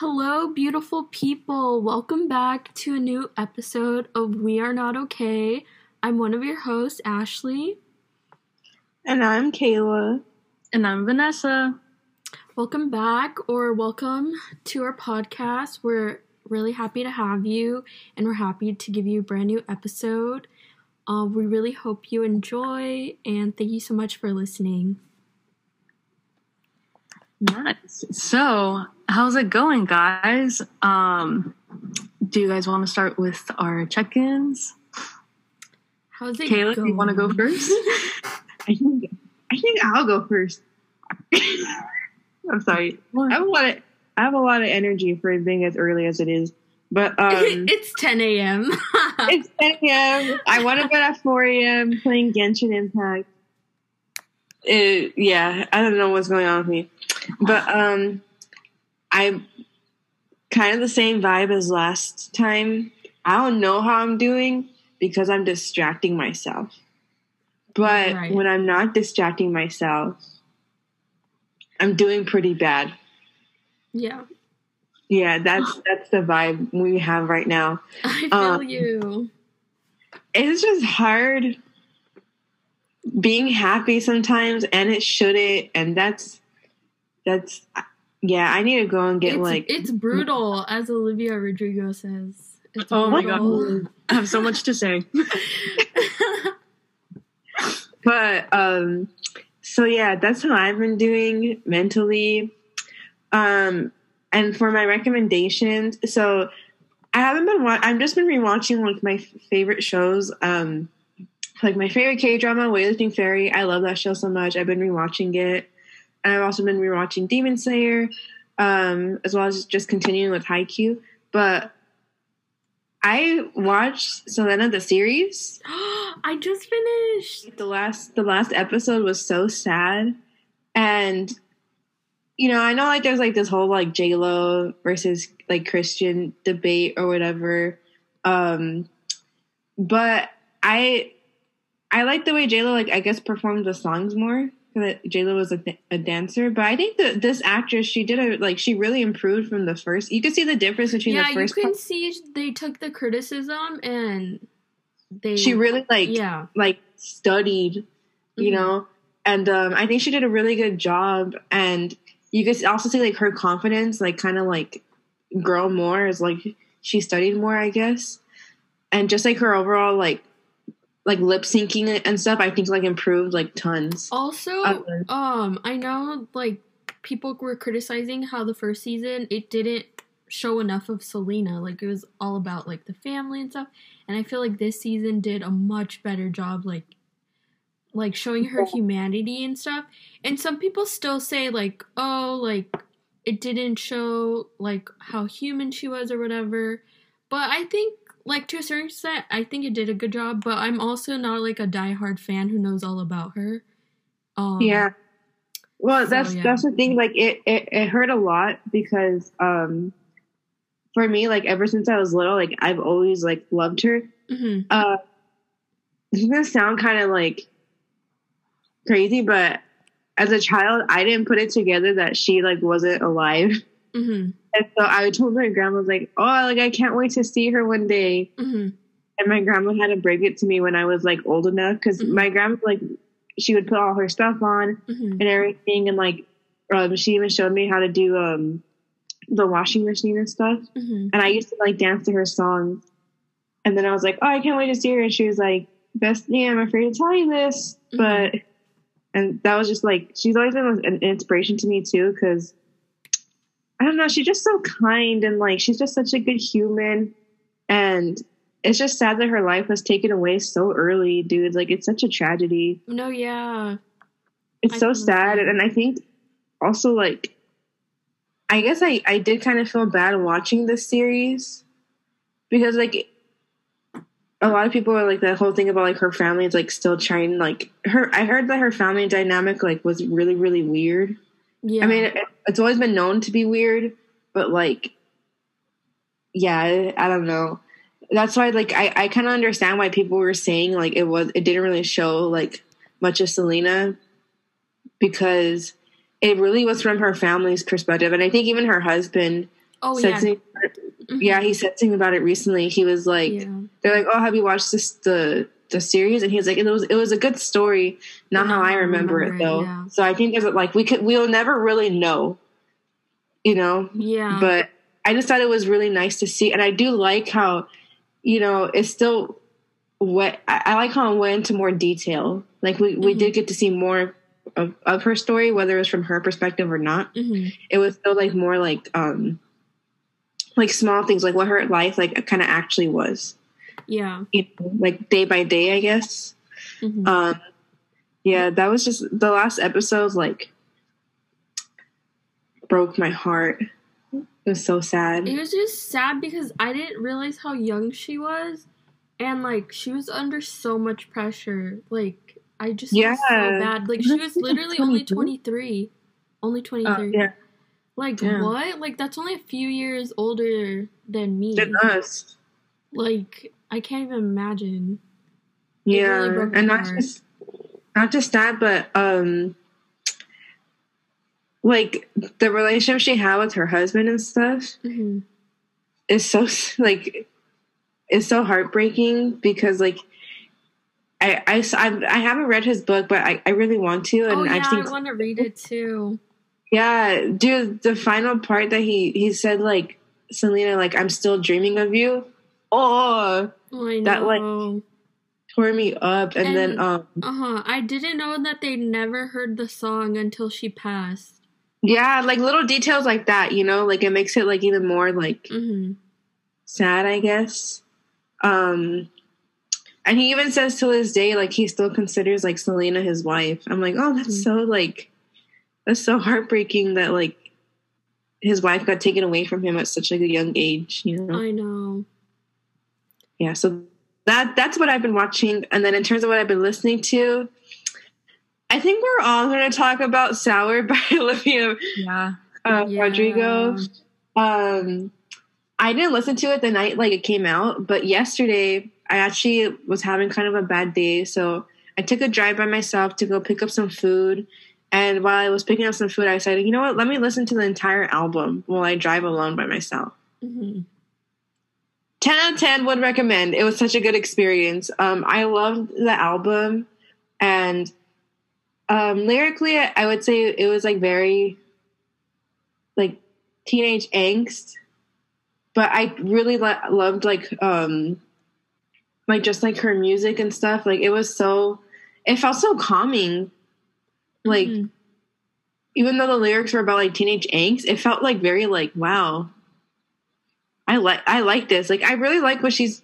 Hello, beautiful people. Welcome back to a new episode of We Are Not Okay. I'm one of your hosts, Ashley. And I'm Kayla. And I'm Vanessa. Welcome back, or welcome to our podcast. We're really happy to have you, and we're happy to give you a brand new episode. Uh, we really hope you enjoy, and thank you so much for listening. Nice. So, how's it going, guys? Um, do you guys want to start with our check-ins? How's it Kayla, going? you want to go first? I think I think I'll go first. I'm sorry. I have a lot of I have a lot of energy for being as early as it is. But um it's 10 a.m. it's 10 a.m. I want to bed at 4 a.m. playing Genshin Impact. It, yeah, I don't know what's going on with me. But um I'm kind of the same vibe as last time. I don't know how I'm doing because I'm distracting myself. But Right. when I'm not distracting myself, I'm doing pretty bad. yeah, Yeah, that's that's the vibe we have right now. I feel Um, you. It's just hard being happy sometimes and it shouldn't and that's that's yeah, I need to go and get It's, like it's brutal, as Olivia Rodrigo says. It's Oh my brutal. I have so much to say. but um so yeah that's how i've been doing mentally um and for my recommendations so i haven't been wa- i've just been rewatching like my f- favorite shows um like my favorite k-drama weightlifting fairy i love that show so much i've been rewatching it and i've also been rewatching demon slayer um as well as just continuing with haikyuu. But i watched selena the series. I just finished. the last the last episode was so sad. And you know i know like there's like this whole like j-lo versus like christian debate or whatever. Um but i i like the way j-lo like i guess performed the songs more because j-lo was a, a dancer but i think that this actress she did a like she really improved from the first you could see the difference between Yeah, the you first can part. see they took the criticism and they. she really like yeah. like studied, you Mhm. know, and um, I think she did a really good job. And you could also see like her confidence, like kind of like grow more as like she studied more, I guess, and just like her overall like like lip syncing and stuff. I think like improved like tons. Also, Other- um, I know like people were criticizing how the first season it didn't show enough of Selena. Like it was all about like the family and stuff. And I feel like this season did a much better job like like showing her humanity and stuff. And some people still say like, "Oh, like it didn't show like how human she was or whatever." But I think like to a certain extent, I think it did a good job, but I'm also not like a diehard fan who knows all about her. Um, yeah. Well, so, that's yeah. that's the thing. Like it, it it hurt a lot because um for me, like ever since I was little, like I've always like loved her. mhm. uh this is gonna sound kind of like crazy but as a child i didn't put it together that she like wasn't alive Mhm. And so i told my grandma like oh like i can't wait to see her one day Mhm. and my grandma had to break it to me when i was like old enough because Mhm. my grandma like she would put all her stuff on Mhm. and everything and like um, she even showed me how to do um the washing machine and stuff Mhm. and I used to like dance to her songs. And then I was like, oh, I can't wait to see her. And she was like, Bethany, I'm afraid to tell you this, Mhm. but and that was just like she's always been an inspiration to me too because I don't know, she's just so kind and like she's just such a good human, and it's just sad that her life was taken away so early, dude. Like it's such a tragedy. No, yeah. It's I so sad, understand. and I think also like I guess I I did kind of feel bad watching this series because like a lot of people are like that whole thing about like her family is like still trying like her I heard that her family dynamic like was really really weird. Yeah. I mean it, it's always been known to be weird, but like yeah, I, don't know. That's why like I I kind of understand why people were saying like it was it didn't really show like much of Selena because it really was from her family's perspective and I think even her husband Oh said yeah. something- Mhm. yeah, he said something about it recently. He was like, Yeah. they're like, "Oh, have you watched this the the series?" And he was like, "It was it was a good story, not how I remember, it though." yeah. So I think there's like we could we'll never really know, you know. Yeah. But I just thought it was really nice to see, and I do like how, you know, it's still what I, I like how it went into more detail. Like we we Mhm. did get to see more of, of her story, whether it was from her perspective or not. Mhm. It was still like more like um like small things, like what her life like kind of actually was, Yeah. you know, like day by day, I guess. Mhm. Um, yeah, that was just the last episode. Like, broke my heart. It was so sad. It was just sad because I didn't realize how young she was, and like she was under so much pressure. Like I just feel so Yeah. bad. Like she was Wasn't she, like, literally only 23? twenty three, only twenty Oh, three. yeah, Like Yeah. what? Like that's only a few years older than me. than us. Like I can't even imagine. Yeah, really and not heart. just not just that, but um, like the relationship she had with her husband and stuff. hmm is so like is so heartbreaking because like I, I, I, I haven't read his book, but I, I really want to, and Oh yeah, I've I want to read it too. yeah, dude. The final part that he he said like Selena, like I'm still dreaming of you. Oh, Oh, I know. That, like- tore me up, and, then um uh huh. I didn't know that they never heard the song until she passed. yeah, like little details like that, you know, like it makes it like even more like hmm sad, I guess. Um, and he even says to this day, like he still considers like Selena his wife. I'm like, oh, that's Mhm. so like, that's so heartbreaking that like his wife got taken away from him at such like a young age. You know? I know. Yeah. So that that's what I've been watching. And then in terms of what I've been listening to, I think we're all going to talk about "Sour" by Olivia Yeah. uh, Yeah. Rodrigo. Um, I didn't listen to it the night like it came out, but yesterday I actually was having kind of a bad day, so I took a drive by myself to go pick up some food. And while I was picking up some food, I said, "You know what? Let me listen to the entire album while I drive alone by myself." hmm 10 out of 10 would recommend. It was such a good experience. Um, I loved the album and um, lyrically, I would say it was like very like teenage angst, but I really lo- loved like um, like just like her music and stuff. Like it was so, it felt so calming. Like Mhm. even though the lyrics were about like teenage angst, it felt like very like wow. I like I like this. Like I really like what she's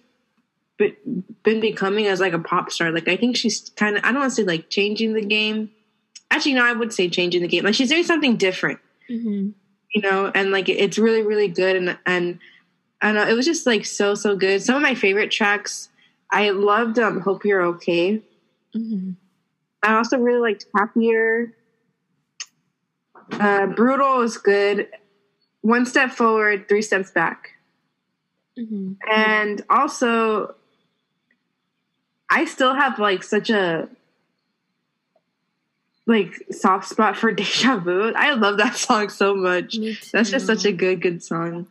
be- been becoming as like a pop star. Like I think she's kind of I don't want to say like changing the game. Actually, no, I would say changing the game. Like she's doing something different, Mhm. you know, and like it's really really good. And and I don't know, it was just like so so good. Some of my favorite tracks. I loved um, "Hope You're Okay." Mhm. I also really liked Happier. Uh, Brutal is good. One step forward, three steps back. Mhm. And also, I still have like such a like soft spot for Deja Vu. I love that song so much. That's just such a good, good song.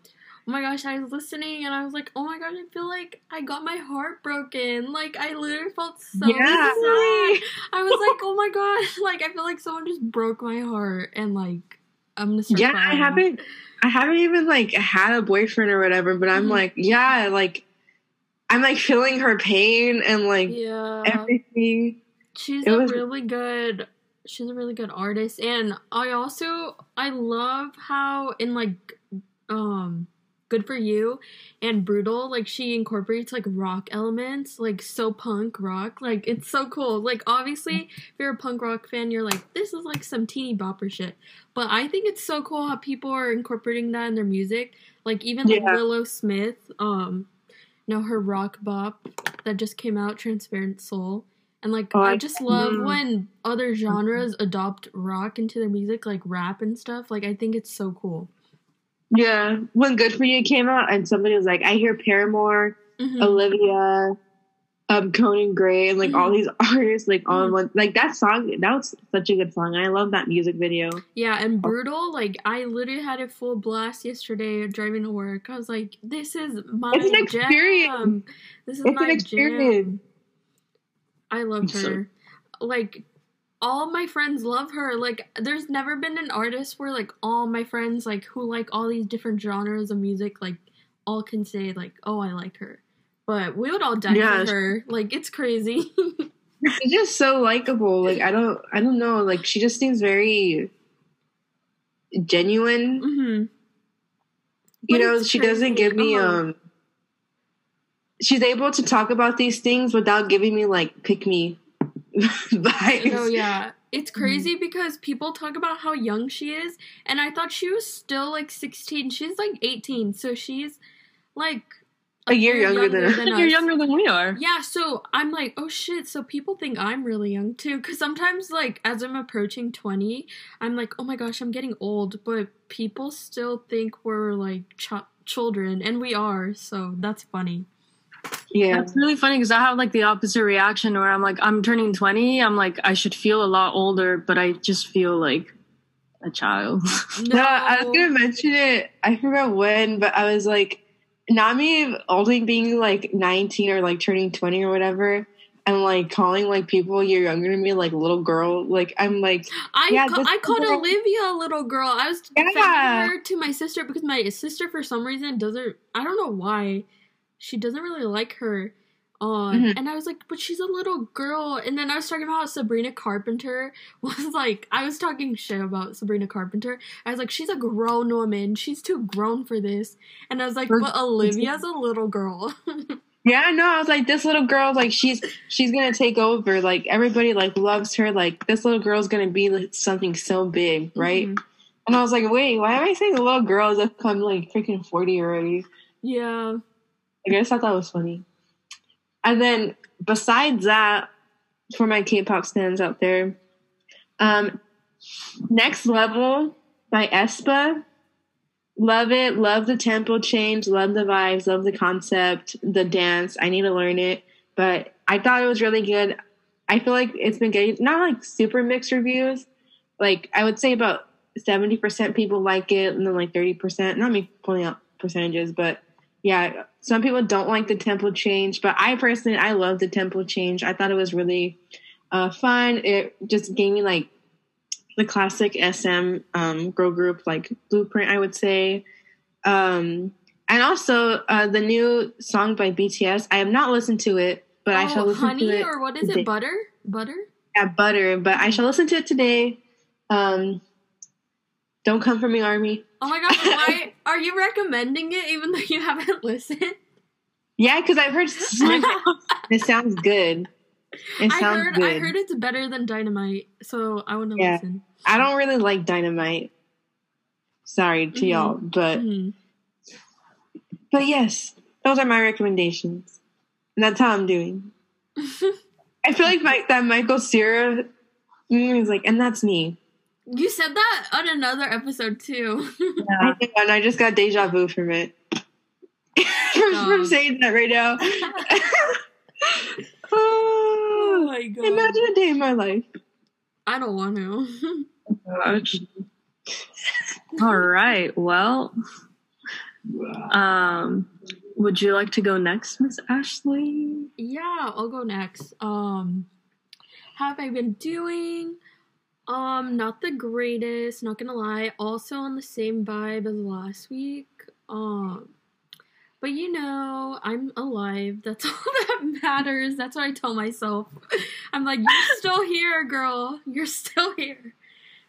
Oh my gosh, I was listening and I was like, oh my gosh, I feel like I got my heart broken. Like I literally felt so Yeah. sad. I was like, oh my gosh, like I feel like someone just broke my heart and like I'm gonna Yeah, I haven't, I haven't even like had a boyfriend or whatever, but I'm Mhm. like, yeah, like, I'm like feeling her pain and like Yeah. everything. she's it a was- really good she's a really good artist and i also i love how in like um good for you and brutal like she incorporates like rock elements like so punk rock like it's so cool. Like obviously if you're a punk rock fan you're like this is like some teeny bopper shit. But i think it's so cool how people are incorporating that in their music. Like even like willow smith um you know her rock bop that just came out transparent soul. And like Oh, I just love when other genres adopt rock into their music, like rap and stuff. Like I think it's so cool. Yeah, when Good for You came out, and somebody was like, I hear Paramore, Mhm. Olivia, um Conan Gray and like all Mhm. these artists like all in Mhm. one like that song that was such a good song and I love that music video. Yeah, and brutal. Like I literally had a full blast yesterday driving to work. I was like, "This is my It's an jam. experience. This is It's my an experience. jam." I love So- her. Like all my friends love her. Like there's never been an artist where like all my friends like who like all these different genres of music like all can say like, "Oh, I like her." But we would all die Yeah. for her. Like it's crazy. She's just so likable. Like I don't I don't know, like she just seems very genuine. hmm you know, she doesn't give me Uh-huh. um she's able to talk about these things without giving me like pick me vibes. No, yeah. It's Mm-hmm. crazy because people talk about how young she is, and I thought she was still like 16. She's like 18, so she's like A year younger than us. You're younger than we are. Yeah, so I'm like, oh shit, so people think I'm really young too. Because sometimes, like, as I'm approaching 20, I'm like, oh my gosh, I'm getting old, but people still think we're like ch- children, and we are, so that's funny. Yeah. It's really funny because I have like the opposite reaction where I'm like, I'm turning 20. I'm like, I should feel a lot older, but I just feel like a child. No, I was gonna mention it. I forgot when, but I was like, not me only being like 19 or like turning 20 or whatever, and like calling like people you're younger than me like little girl. Like I'm like, I Yeah, ca- I called girl- Olivia a little girl. I was Yeah. defending her to my sister because my sister for some reason doesn't I don't know why she doesn't really like her. Uh, Mhm. and I was like, but she's a little girl. And then I was talking about how Sabrina Carpenter was like, I was talking shit about Sabrina Carpenter. I was like, she's a grown woman. She's too grown for this. And I was like, but Olivia's a little girl. yeah, no, I was like, this little girl, like she's she's gonna take over. Like everybody like loves her. Like this little girl's gonna be like, something so big, right? Mhm. And I was like, wait, why am I saying a little girl as if I'm like freaking 40 already? Yeah. I guess I thought that was funny. And then besides that, for my K-pop stands out there, um, Next Level by aespa. Love it. Love the tempo change. Love the vibes. Love the concept. The dance. I need to learn it, but I thought it was really good. I feel like it's been getting not like super mixed reviews. Like I would say about seventy percent people like it, and then like thirty percent. Not me pulling out percentages, but yeah, some people don't like the tempo change, but I personally I love the tempo change. I thought it was really uh, fun. It just gave me like the classic SM um, girl group like blueprint, I would say. Um, and also uh, the new song by BTS. I have not listened to it, but I shall oh, listen honey, to it. Honey or what is today. it? Butter? Butter? Yeah, butter, but I shall listen to it today. Um, don't come for me, army. Oh my gosh, why are you recommending it even though you haven't listened? Yeah, because I've heard it sounds good. It I sounds heard good. I heard it's better than Dynamite, so I want to Yeah. listen. I don't really like dynamite. Sorry to Mhm. y'all, but Mhm. but yes, those are my recommendations, and that's how I'm doing. I feel like my, that Michael Cera mm, is like, and that's me. You said that on another episode too. I know, and I just got deja vu from it. from, Um. from saying that right now. oh oh, my god. imagine a day in my life. I don't want to. All right. Well, um, would you like to go next, Miss Ashley? yeah, I'll go next. Um have I been doing? Um, not the greatest, not gonna lie. Also on the same vibe as last week. Um but you know, I'm alive. That's all that matters. That's what I tell myself. I'm like, you're still here, girl. You're still here.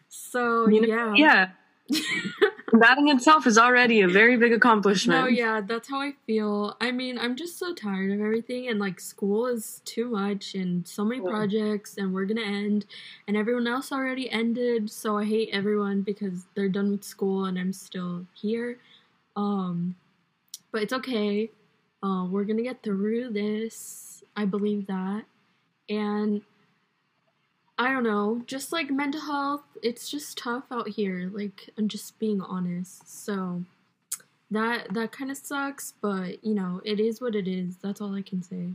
So You know- yeah. Yeah. That in itself is already a very big accomplishment. No, yeah, that's how I feel. I mean, I'm just so tired of everything, and like school is too much, and so many Yeah. projects, and we're gonna end, and everyone else already ended, so I hate everyone because they're done with school and I'm still here. Um, but it's okay. Uh, we're gonna get through this. I believe that, and I don't know, just like mental health, it's just tough out here. Like I'm just being honest. So that that kind of sucks, but you know, it is what it is. That's all I can say.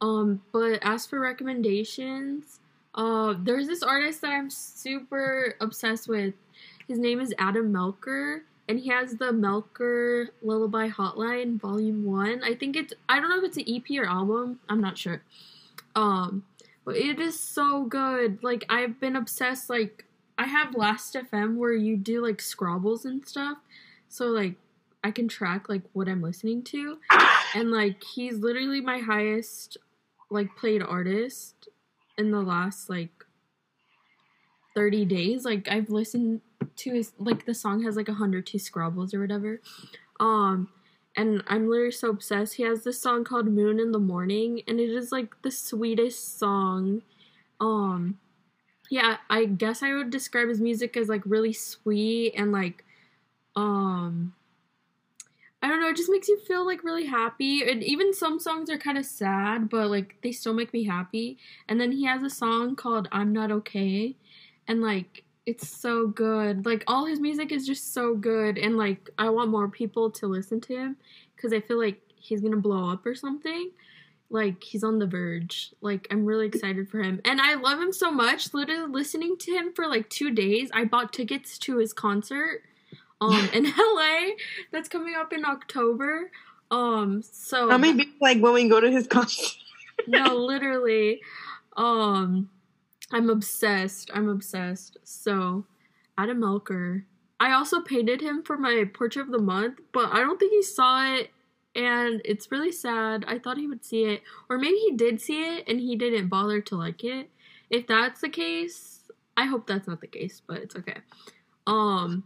Um, but as for recommendations, uh, there's this artist that I'm super obsessed with. His name is Adam Melchor, and he has the Melchor Lullaby Hotline Volume One. I think it's I don't know if it's an EP or album. I'm not sure. Um, but it is so good. Like I've been obsessed. Like I have Last FM where you do like scrobbles and stuff, so like I can track like what I'm listening to, and like he's literally my highest like played artist in the last like 30 days like i've listened to his like the song has like 102 scrobbles or whatever um and i'm literally so obsessed he has this song called moon in the morning and it is like the sweetest song um yeah i guess i would describe his music as like really sweet and like um I don't know, it just makes you feel like really happy. And even some songs are kind of sad, but like they still make me happy. And then he has a song called I'm Not Okay. And like it's so good. Like all his music is just so good and like I want more people to listen to him cuz I feel like he's going to blow up or something. Like he's on the verge. Like I'm really excited for him. And I love him so much. Literally listening to him for like 2 days. I bought tickets to his concert um in LA that's coming up in October. Um so How many people like when we go to his concert? no, literally. Um I'm obsessed. I'm obsessed. So Adam Melchor. I also painted him for my portrait of the month, but I don't think he saw it and it's really sad. I thought he would see it. Or maybe he did see it and he didn't bother to like it. If that's the case, I hope that's not the case, but it's okay. Um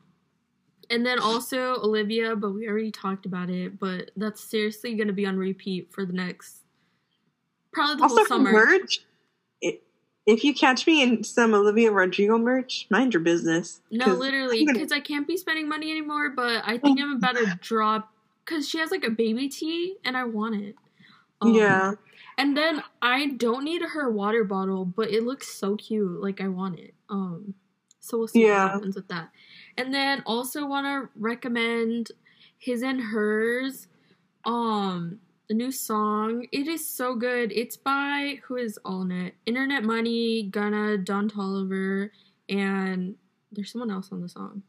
and then also Olivia, but we already talked about it. But that's seriously going to be on repeat for the next probably the also whole summer. merch. i- If you catch me in some Olivia Rodrigo merch, mind your business. No, literally, I'm gonna- because I can't be spending money anymore. But I think I'm about to drop because she has like a baby tee, and I want it. Um, yeah, And then I don't need her water bottle, but it looks so cute. Like I want it. Um, so we'll see Yeah. what happens with that. And then also want to recommend his and hers. Um, the new song. It is so good. It's by who is on it? Internet Money, Gunna, Don Toliver, and there's someone else on the song.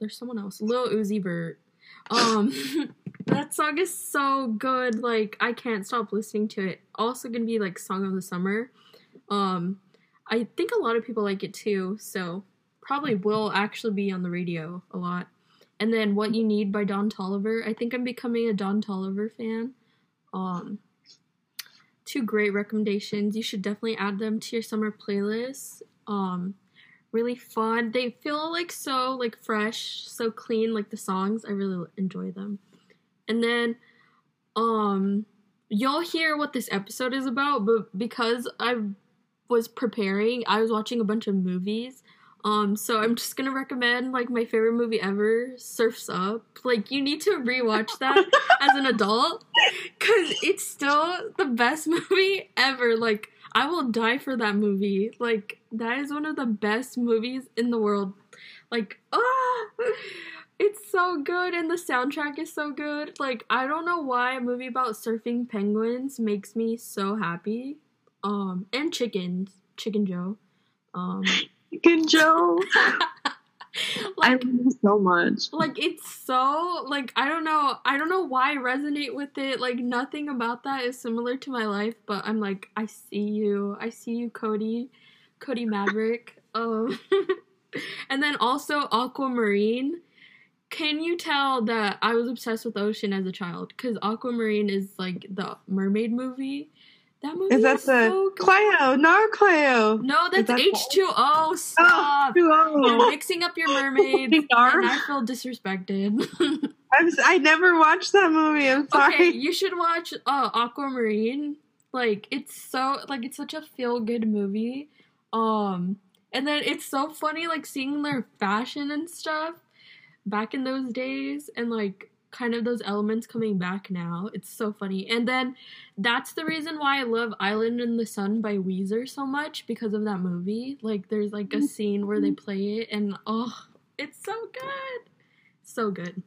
There's someone else. Lil Uzi Vert. Um, that song is so good. Like I can't stop listening to it. Also gonna be like song of the summer. Um, I think a lot of people like it too. So probably will actually be on the radio a lot. And then What You Need by Don Toliver. I think I'm becoming a Don Toliver fan. Um, two great recommendations. You should definitely add them to your summer playlist. Um, really fun. They feel like so like fresh, so clean. Like the songs, I really enjoy them. And then, um, you'll hear what this episode is about. But because I was preparing, I was watching a bunch of movies. Um, so I'm just gonna recommend like my favorite movie ever, Surfs Up. Like you need to rewatch that as an adult, cause it's still the best movie ever. Like I will die for that movie. Like that is one of the best movies in the world. Like ah, it's so good, and the soundtrack is so good. Like I don't know why a movie about surfing penguins makes me so happy. Um, and chickens, Chicken Joe. Um. Good Joe. I love you so much. like it's so like I don't know I don't know why I resonate with it. Like nothing about that is similar to my life but I'm like I see you. I see you Cody Cody Maverick. Um and then also Aquamarine. Can you tell that I was obsessed with ocean as a child? Cuz Aquamarine is like the mermaid movie that movie is that is the so good. Cleo? No, Cleo. no that's that- H2O Oh, stop you're oh. mixing up your mermaids and I feel disrespected I'm, I never watched that movie. I'm sorry. Okay, you should watch uh, Aquamarine. Like it's so like it's such a feel good movie. Um, and then it's so funny like seeing their fashion and stuff back in those days, and like kind of those elements coming back now. It's so funny. And then that's the reason why I love Island in the Sun by Weezer so much because of that movie. Like there's like a scene where they play it, and oh, it's so good, so good.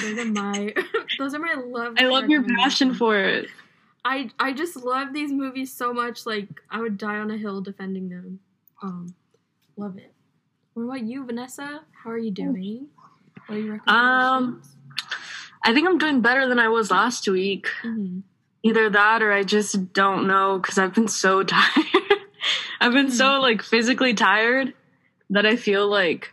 Those are my those are my love. I love your passion for it. I I just love these movies so much. Like I would die on a hill defending them. Um, love it. What about you, Vanessa? How are you doing? What are your Um, recommendations? I think I'm doing better than I was last week. Mhm. Either that or I just don't know because I've been so tired. I've been so like physically tired that I feel like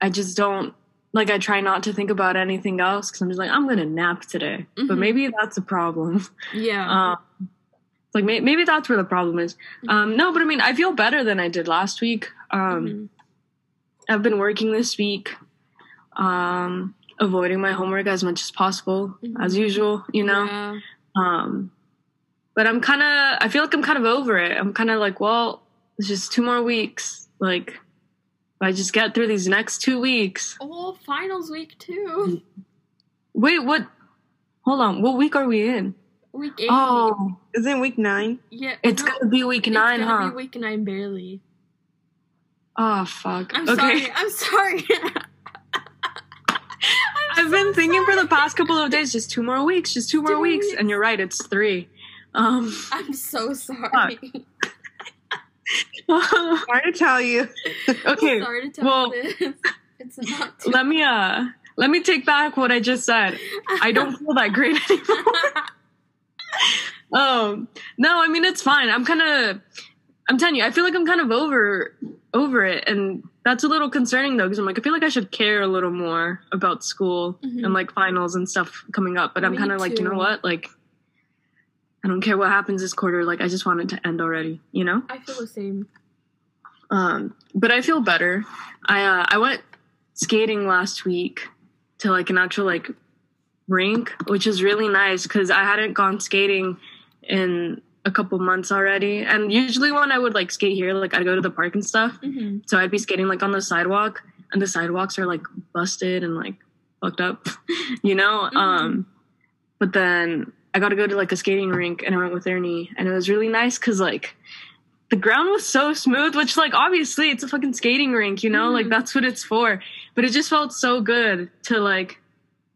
I just don't like I try not to think about anything else because I'm just like I'm gonna nap today. But Mhm. maybe that's a problem. Yeah. Um, like may- maybe that's where the problem is. Um, no, but I mean I feel better than I did last week. Um, Mhm. I've been working this week, um, avoiding my homework as much as possible, Mhm. as usual. You know. Yeah. Um, but I'm kind of, I feel like I'm kind of over it. I'm kind of like, well, it's just two more weeks. Like, if I just get through these next two weeks. Oh, finals week too. Wait, what? Hold on. What week are we in? Week eight. Oh, Isn't week nine? yeah. it's no, gonna be week it's nine, gonna huh? Be week nine barely. oh, fuck. I'm okay. sorry. I'm sorry. I've been thinking for the past couple of days, just two more weeks, just two more Two weeks. weeks. And you're right, it's three. Um, I'm so sorry. Hard to tell you. okay. I'm sorry to tell well- you this. It's not. Too- Let me, uh, let me take back what I just said. I don't feel that great anymore. Um, no, I mean it's fine. I'm kind of, I'm telling you, I feel like I'm kind of over, over it, and that's a little concerning though, because I'm like, I feel like I should care a little more about school Mhm. and like finals and stuff coming up. But I'm kind of like, you know what, like, I don't care what happens this quarter. Like, I just want it to end already, you know. I feel the same. Um, but I feel better. I uh, I went skating last week to like an actual like rink, which is really nice because I hadn't gone skating in a couple months already. And usually when I would like skate here, like I'd go to the park and stuff. hmm So I'd be skating like on the sidewalk, and the sidewalks are like busted and like fucked up, you know. Mhm. Um, but then I got to go to like a skating rink, and I went with Ernie, and it was really nice because like the ground was so smooth, which like obviously it's a fucking skating rink, you know, like Mhm. that's what it's for. But it just felt so good to like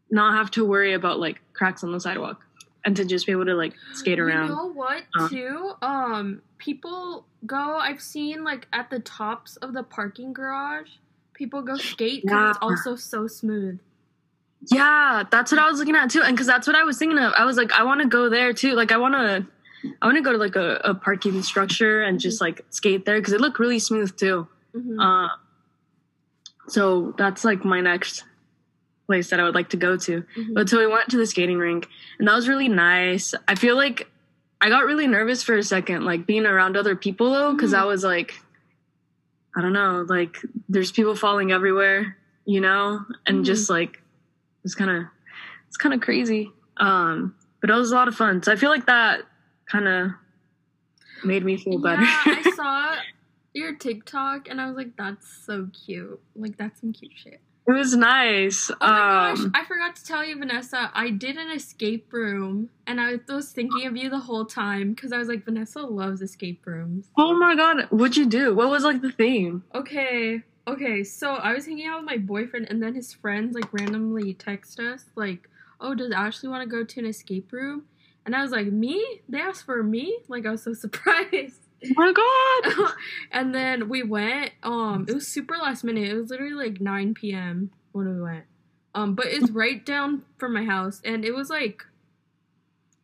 not have to worry about like cracks on the sidewalk and to just be able to like skate around. You know what? Uh. too. Um, people go. I've seen like at the tops of the parking garage. People go skate because it's also so smooth. Yeah, that's what I was looking at too, and because that's what I was thinking of. I was like, I want to go there too. Like, I want to, I want to go to like a, a parking structure and just like skate there because it looked really smooth too. Mhm. Uh, so that's like my next place that I would like to go to. Mhm. But so we went to the skating rink, and that was really nice. I feel like I got really nervous for a second, like being around other people though, because Mhm. I was like, I don't know, like there's people falling everywhere, you know, and Mhm. just like it's kind of it's kind of crazy. Um, but it was a lot of fun. So I feel like that kind of made me feel better. Yeah, I saw your TikTok and I was like, that's so cute. Like that's some cute shit. It was nice. Oh my gosh, um, I forgot to tell you, Vanessa. I did an escape room, and I was thinking of you the whole time because I was like, Vanessa loves escape rooms. oh my god, what'd you do? What was like the theme? Okay, okay. So I was hanging out with my boyfriend, and then his friends like randomly text us like, "Oh, does Ashley want to go to an escape room?" And I was like, "Me?" They asked for me. Like I was so surprised. Oh my god. and then we went. Um, it was super last minute. It was literally like 9 p.m. when we went. Um, but it's right down from my house, and it was like,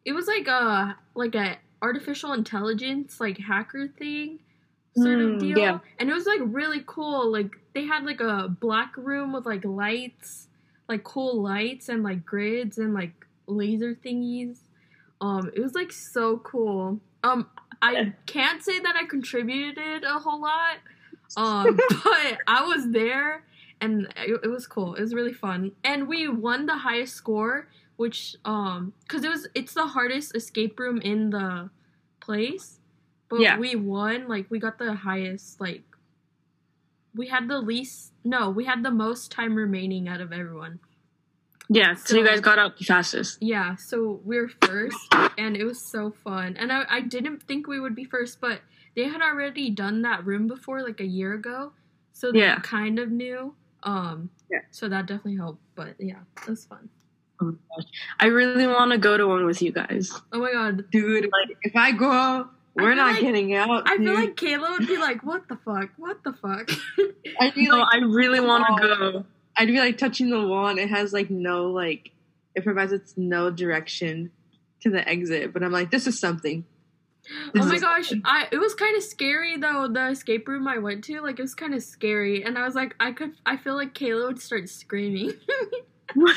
it was like a like a artificial intelligence like hacker thing sort of Mm, deal. yeah. And it was like really cool. Like they had like a black room with like lights, like cool lights and like grids and like laser thingies. Um, it was like so cool. Um, I can't say that I contributed a whole lot. Um, but I was there and it, it was cool. It was really fun. And we won the highest score, which um cuz it was it's the hardest escape room in the place. But Yeah. we won, like we got the highest like we had the least no, we had the most time remaining out of everyone. Yeah, so, you guys got out the fastest. Yeah, so we were first, and it was so fun. And I, I didn't think we would be first, but they had already done that room before, like a year ago, so they Yeah. kind of knew. Um, Yeah. so that definitely helped. But yeah, it was fun. Oh my gosh. I really want to go to one with you guys. Oh my god. dude. Like, if I go, we're feel not like- getting out. I feel like Kayla would be like, what the fuck? What the fuck? I'd be No, like, I really want to Oh. go. I'd be like touching the wall, and it has like no like, it provides its no direction to the exit. But I'm like, this is something. This oh my is gosh, something. I it was kind of scary though. The escape room I went to, like it was kind of scary, and I was like, I could, I feel like Kayla would start screaming. Why?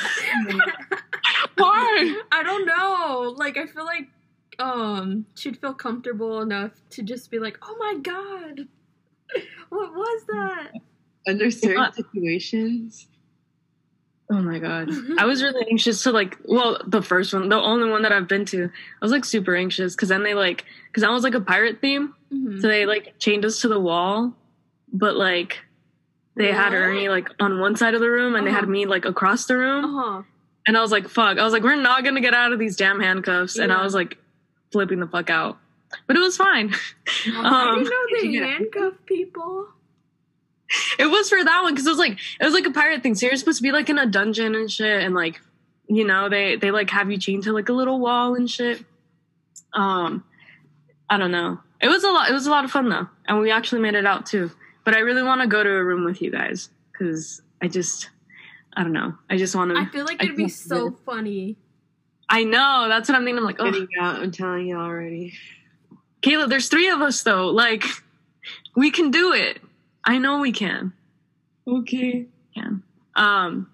I don't know. Like I feel like um she'd feel comfortable enough to just be like, "Oh my god. What was that?" Under certain situations. Oh my god. I was really anxious to like well, the first one, the only one that I've been to. I was like super anxious cuz then they like cuz that was like a pirate theme. Mhm. So they like chained us to the wall, but like they had Ernie like on one side of the room and they had Uh-huh. me like across the room. Uh-huh. And I was like, fuck. I was like, we're not gonna get out of these damn handcuffs. And I was like flipping the fuck out. But it was fine. I Um, didn't know they Yeah. handcuff people. It was for that one because it was like it was like a pirate thing. So you're supposed to be like in a dungeon and shit, and like you know they they like have you chained to like a little wall and shit. Um, I don't know. It was a lot. It was a lot of fun though, and we actually made it out too. But I really want to go to a room with you guys because I just I don't know. I just want to. I feel like it'd be so do funny. I know. That's what I'm thinking. I'm like, oh, Getting out, I'm telling you already. Kayla, there's three of us though. Like, we can do it. I know we can. Okay. Can. Um,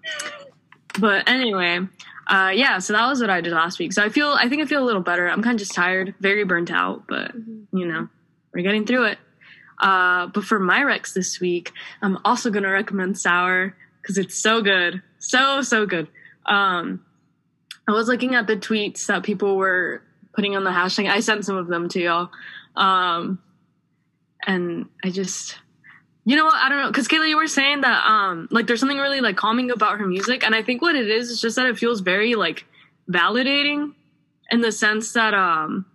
but anyway, uh, yeah. So that was what I did last week. So I feel, I think I feel a little better. I'm kind of just tired, very burnt out, but Mhm. you know, we're getting through it. Uh, but for my Rex this week, I'm also gonna recommend Sour because it's so good, so so good. Um, I was looking at the tweets that people were putting on the hashtag. I sent some of them to y'all, um, and I just, you know what? I don't know because Kayla, you were saying that um, like there's something really like calming about her music, and I think what it is is just that it feels very like validating in the sense that um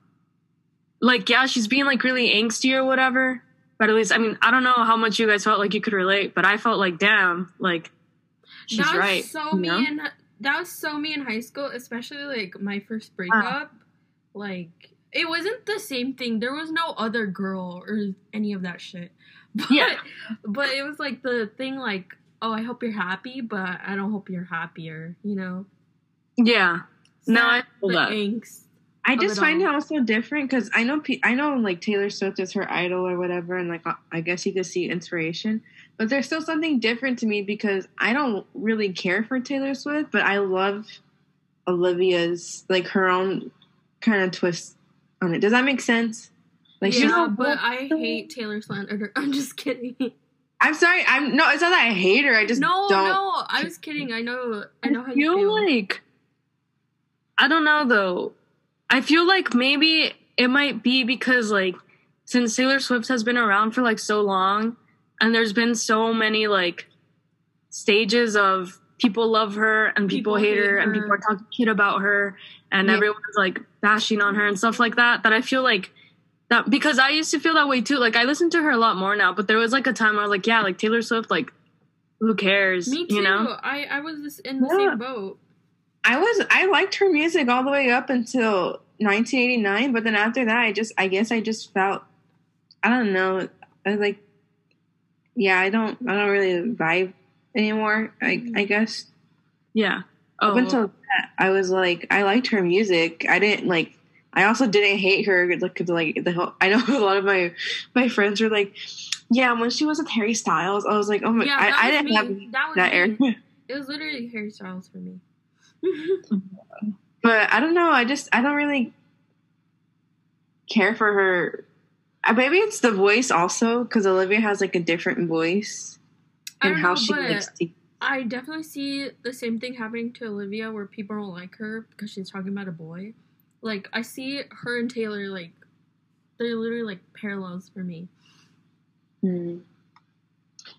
like yeah she's being like really angsty or whatever but at least i mean i don't know how much you guys felt like you could relate but i felt like damn like she's that was right so you me know? in that was so me in high school, especially like my first breakup. like it wasn't the same thing. There was no other girl or any of that shit. But, Yeah. But it was like the thing like, oh, I hope you're happy, but I don't hope you're happier, you know? yeah No, I feel that. angst. I just find all. it also different because I know pe- I know like Taylor Swift is her idol or whatever, and like I- I guess you could see inspiration. But there's still something different to me because I don't really care for Taylor Swift, but I love Olivia's like her own kind of twist on it. Does that make sense? Like yeah, she's but I hate Taylor slander. I'm just kidding. I'm sorry. I'm no. It's not that I hate her. I just no, don't. no, I was kidding. I know, I know how I you feel feel. like I don't know though. I feel like maybe it might be because like since Taylor Swift has been around for like so long and there's been so many like stages of people love her and people, People hate hate her, and people are talking shit about her and Yeah. everyone's like bashing on her and stuff like that that I feel like that because I used to feel that way too. Like I listen to her a lot more now, but there was like a time where I was like, yeah, like Taylor Swift like who cares? Me too. You know? I I was just in the Yeah. same boat. I was I liked her music all the way up until 1989, but then after that, I just I guess I just felt I don't know. I was like, yeah, I don't I don't really vibe anymore. I mm-hmm. I guess Yeah. up Oh, until that, I was like I liked her music. I didn't like. I also didn't hate her because like the whole, I know a lot of my my friends were like, yeah, when she was with Harry Styles, I was like, oh my, Yeah, I, I didn't me. have that was that era. It was literally Harry Styles for me. but I don't know. I just I don't really care for her. Maybe it's the voice also because Olivia has like a different voice and how know, she to. I definitely see the same thing happening to Olivia where people don't like her because she's talking about a boy. Like I see her and Taylor like they're literally like parallels for me. Hmm.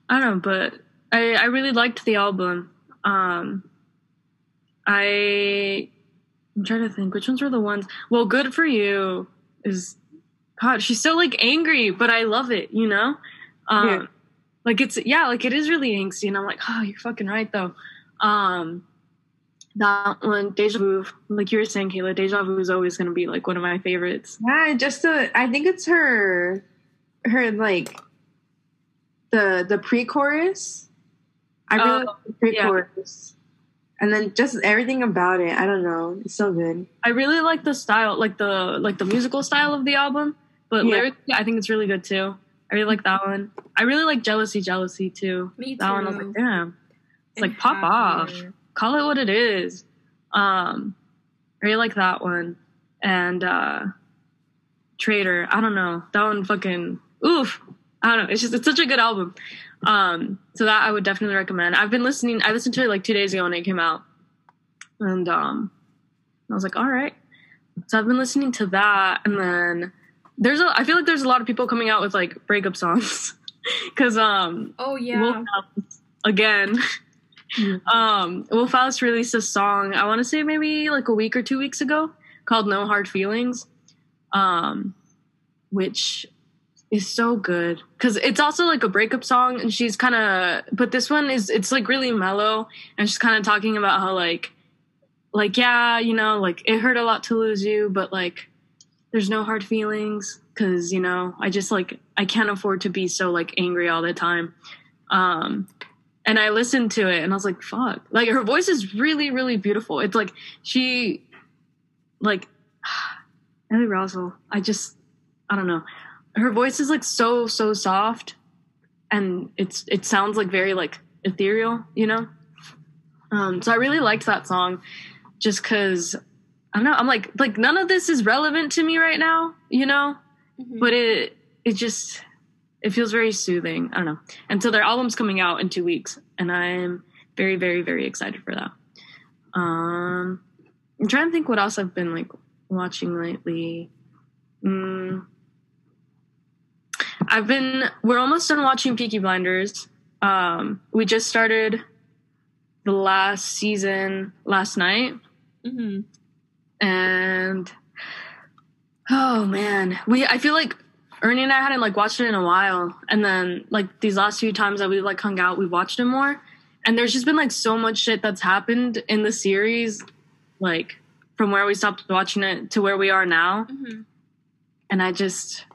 I don't know, but I I really liked the album. Um, I I'm trying to think which ones were the ones. Well, good for you is God. She's so like angry, but I love it. You know, um, Yeah. like it's yeah, like it is really angsty, and I'm like, oh, you're fucking right though. Um, that one, Deja Vu, like you were saying, Kayla, Deja Vu is always going to be like one of my favorites. Yeah, just the I think it's her her like the the pre-chorus. I really Oh, like the pre-chorus. And then just everything about it. I don't know. It's so good. I really like the style, like the like the musical style of the album, but Yeah. lyrically, I think it's really good too. I really like that one. I really like Jealousy, Jealousy too. Me too. That one, I was like, damn, it's And like pop off. Call it what it is. Um, I really like that one. And uh Trader, I don't know. That one fucking oof. I don't know. It's just it's such a good album. Um, so that I would definitely recommend. I've been listening I listened to it like two days ago when it came out. And um I was like, all right. So I've been listening to that and then there's a I feel like there's a lot of people coming out with like breakup songs. Cause um Oh yeah. Wolf Alice again. um, Wolf Alice released a song. I want to say maybe like a week or two weeks ago, called "No Hard Feelings," um, which is so good because it's also like a breakup song, and she's kind of. But this one is it's like really mellow, and she's kind of talking about how like, like yeah, you know, like it hurt a lot to lose you, but like, there's no hard feelings because you know I just like I can't afford to be so like angry all the time. Um, and I listened to it and I was like, fuck. Like her voice is really, really beautiful. It's like she like Ellie Rowsell. I just I don't know. Her voice is like so, so soft and it's it sounds like very like ethereal, you know? Um so I really liked that song just cause I don't know, I'm like like none of this is relevant to me right now, you know? Mhm. but it it just it feels very soothing. I don't know. And so their album's coming out in two weeks, and I'm very, very, very excited for that. Um, I'm trying to think what else I've been like watching lately. Mm, I've been. We're almost done watching Peaky Blinders. Um, we just started the last season last night Mhm. and oh man we i feel like ernie and i hadn't like watched it in a while and then like these last few times that we like hung out we watched it more and there's just been like so much shit that's happened in the series like from where we stopped watching it to where we are now Mhm. and I just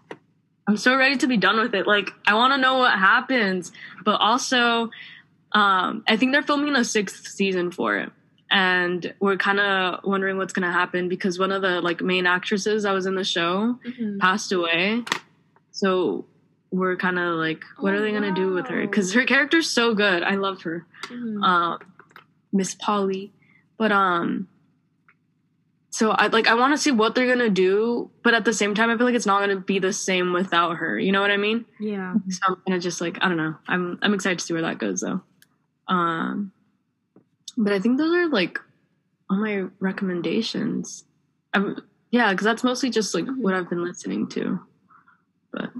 I'm so ready to be done with it. Like I want to know what happens, but also um I think they're filming a sixth season for it. And we're kind of wondering what's going to happen because one of the like main actresses that was in the show Mhm. passed away. So we're kind of like what Oh, are they going to do with her cuz her character's so good. I love her Mhm. um Miss Polly. But um so I like I want to see what they're gonna do, but at the same time I feel like it's not gonna be the same without her. You know what I mean? yeah. So I'm gonna just like I don't know. I'm I'm excited to see where that goes though. Um but I think those are like all my recommendations. Um yeah, because that's mostly just like what I've been listening to. But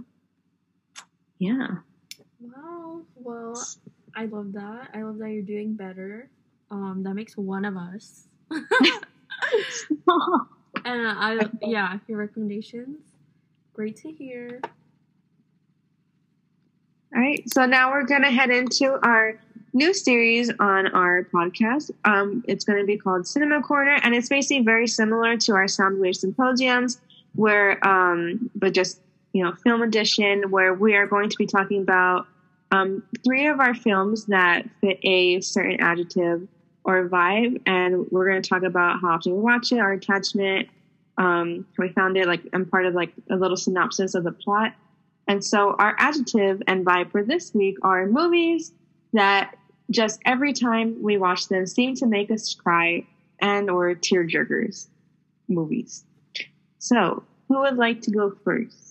yeah. Wow. Well, I love that. I love that you're doing better. Um, that makes one of us. And I, yeah, your recommendations, great to hear. All right, so now we're going to head into our new series on our podcast. Um, it's going to be called Cinema Corner, and it's basically very similar to our Soundwave Symposiums, where, um, but just you know, film edition, where we are going to be talking about um, three of our films that fit a certain adjective or vibe, and we're going to talk about how often we watch it, our attachment. Um, we found it like I'm part of like a little synopsis of the plot. And so our adjective and vibe for this week are movies that just every time we watch them seem to make us cry and or tear jerkers movies. So who would like to go first?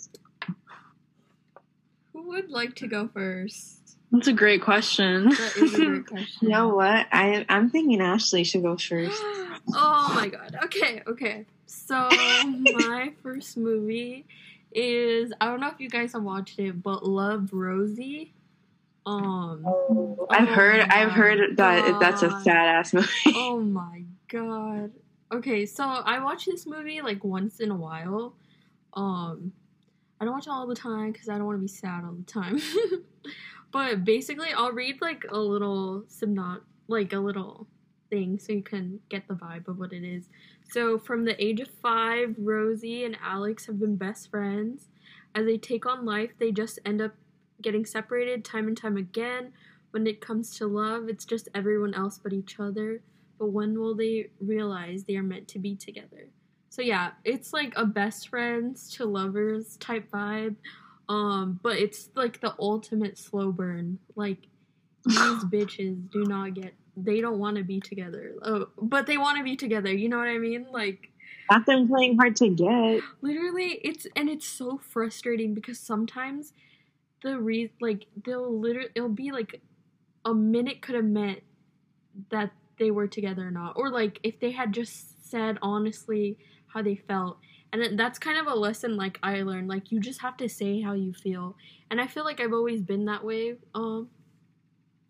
Who would like to go first? That's a great question. That is a great question. You know what? I I'm thinking Ashley should go first. oh my god. Okay, okay. So my first movie is I don't know if you guys have watched it, but Love Rosie. Um I've Oh heard I've heard that that's a sad ass movie. oh my god. Okay, so I watch this movie like once in a while. Um I don't watch it all the time because I don't want to be sad all the time. but basically I'll read like a little synop like a little thing so you can get the vibe of what it is. So, from the age of five, Rosie and Alex have been best friends. As they take on life, they just end up getting separated time and time again. When it comes to love, it's just everyone else but each other. But when will they realize they are meant to be together? So yeah, it's like a best friends to lovers type vibe. Um, but it's like the ultimate slow burn. Like these bitches do not get they don't want to be together. Oh, but they want to be together. You know what I mean? Like Not them playing hard to get. literally it's and it's so frustrating because sometimes the re like they'll literally it'll be like a minute could have meant that they were together or not or like if they had just said honestly how they felt. And that's kind of a lesson like i learned like you just have to say how you feel. And i feel like i've always been that way um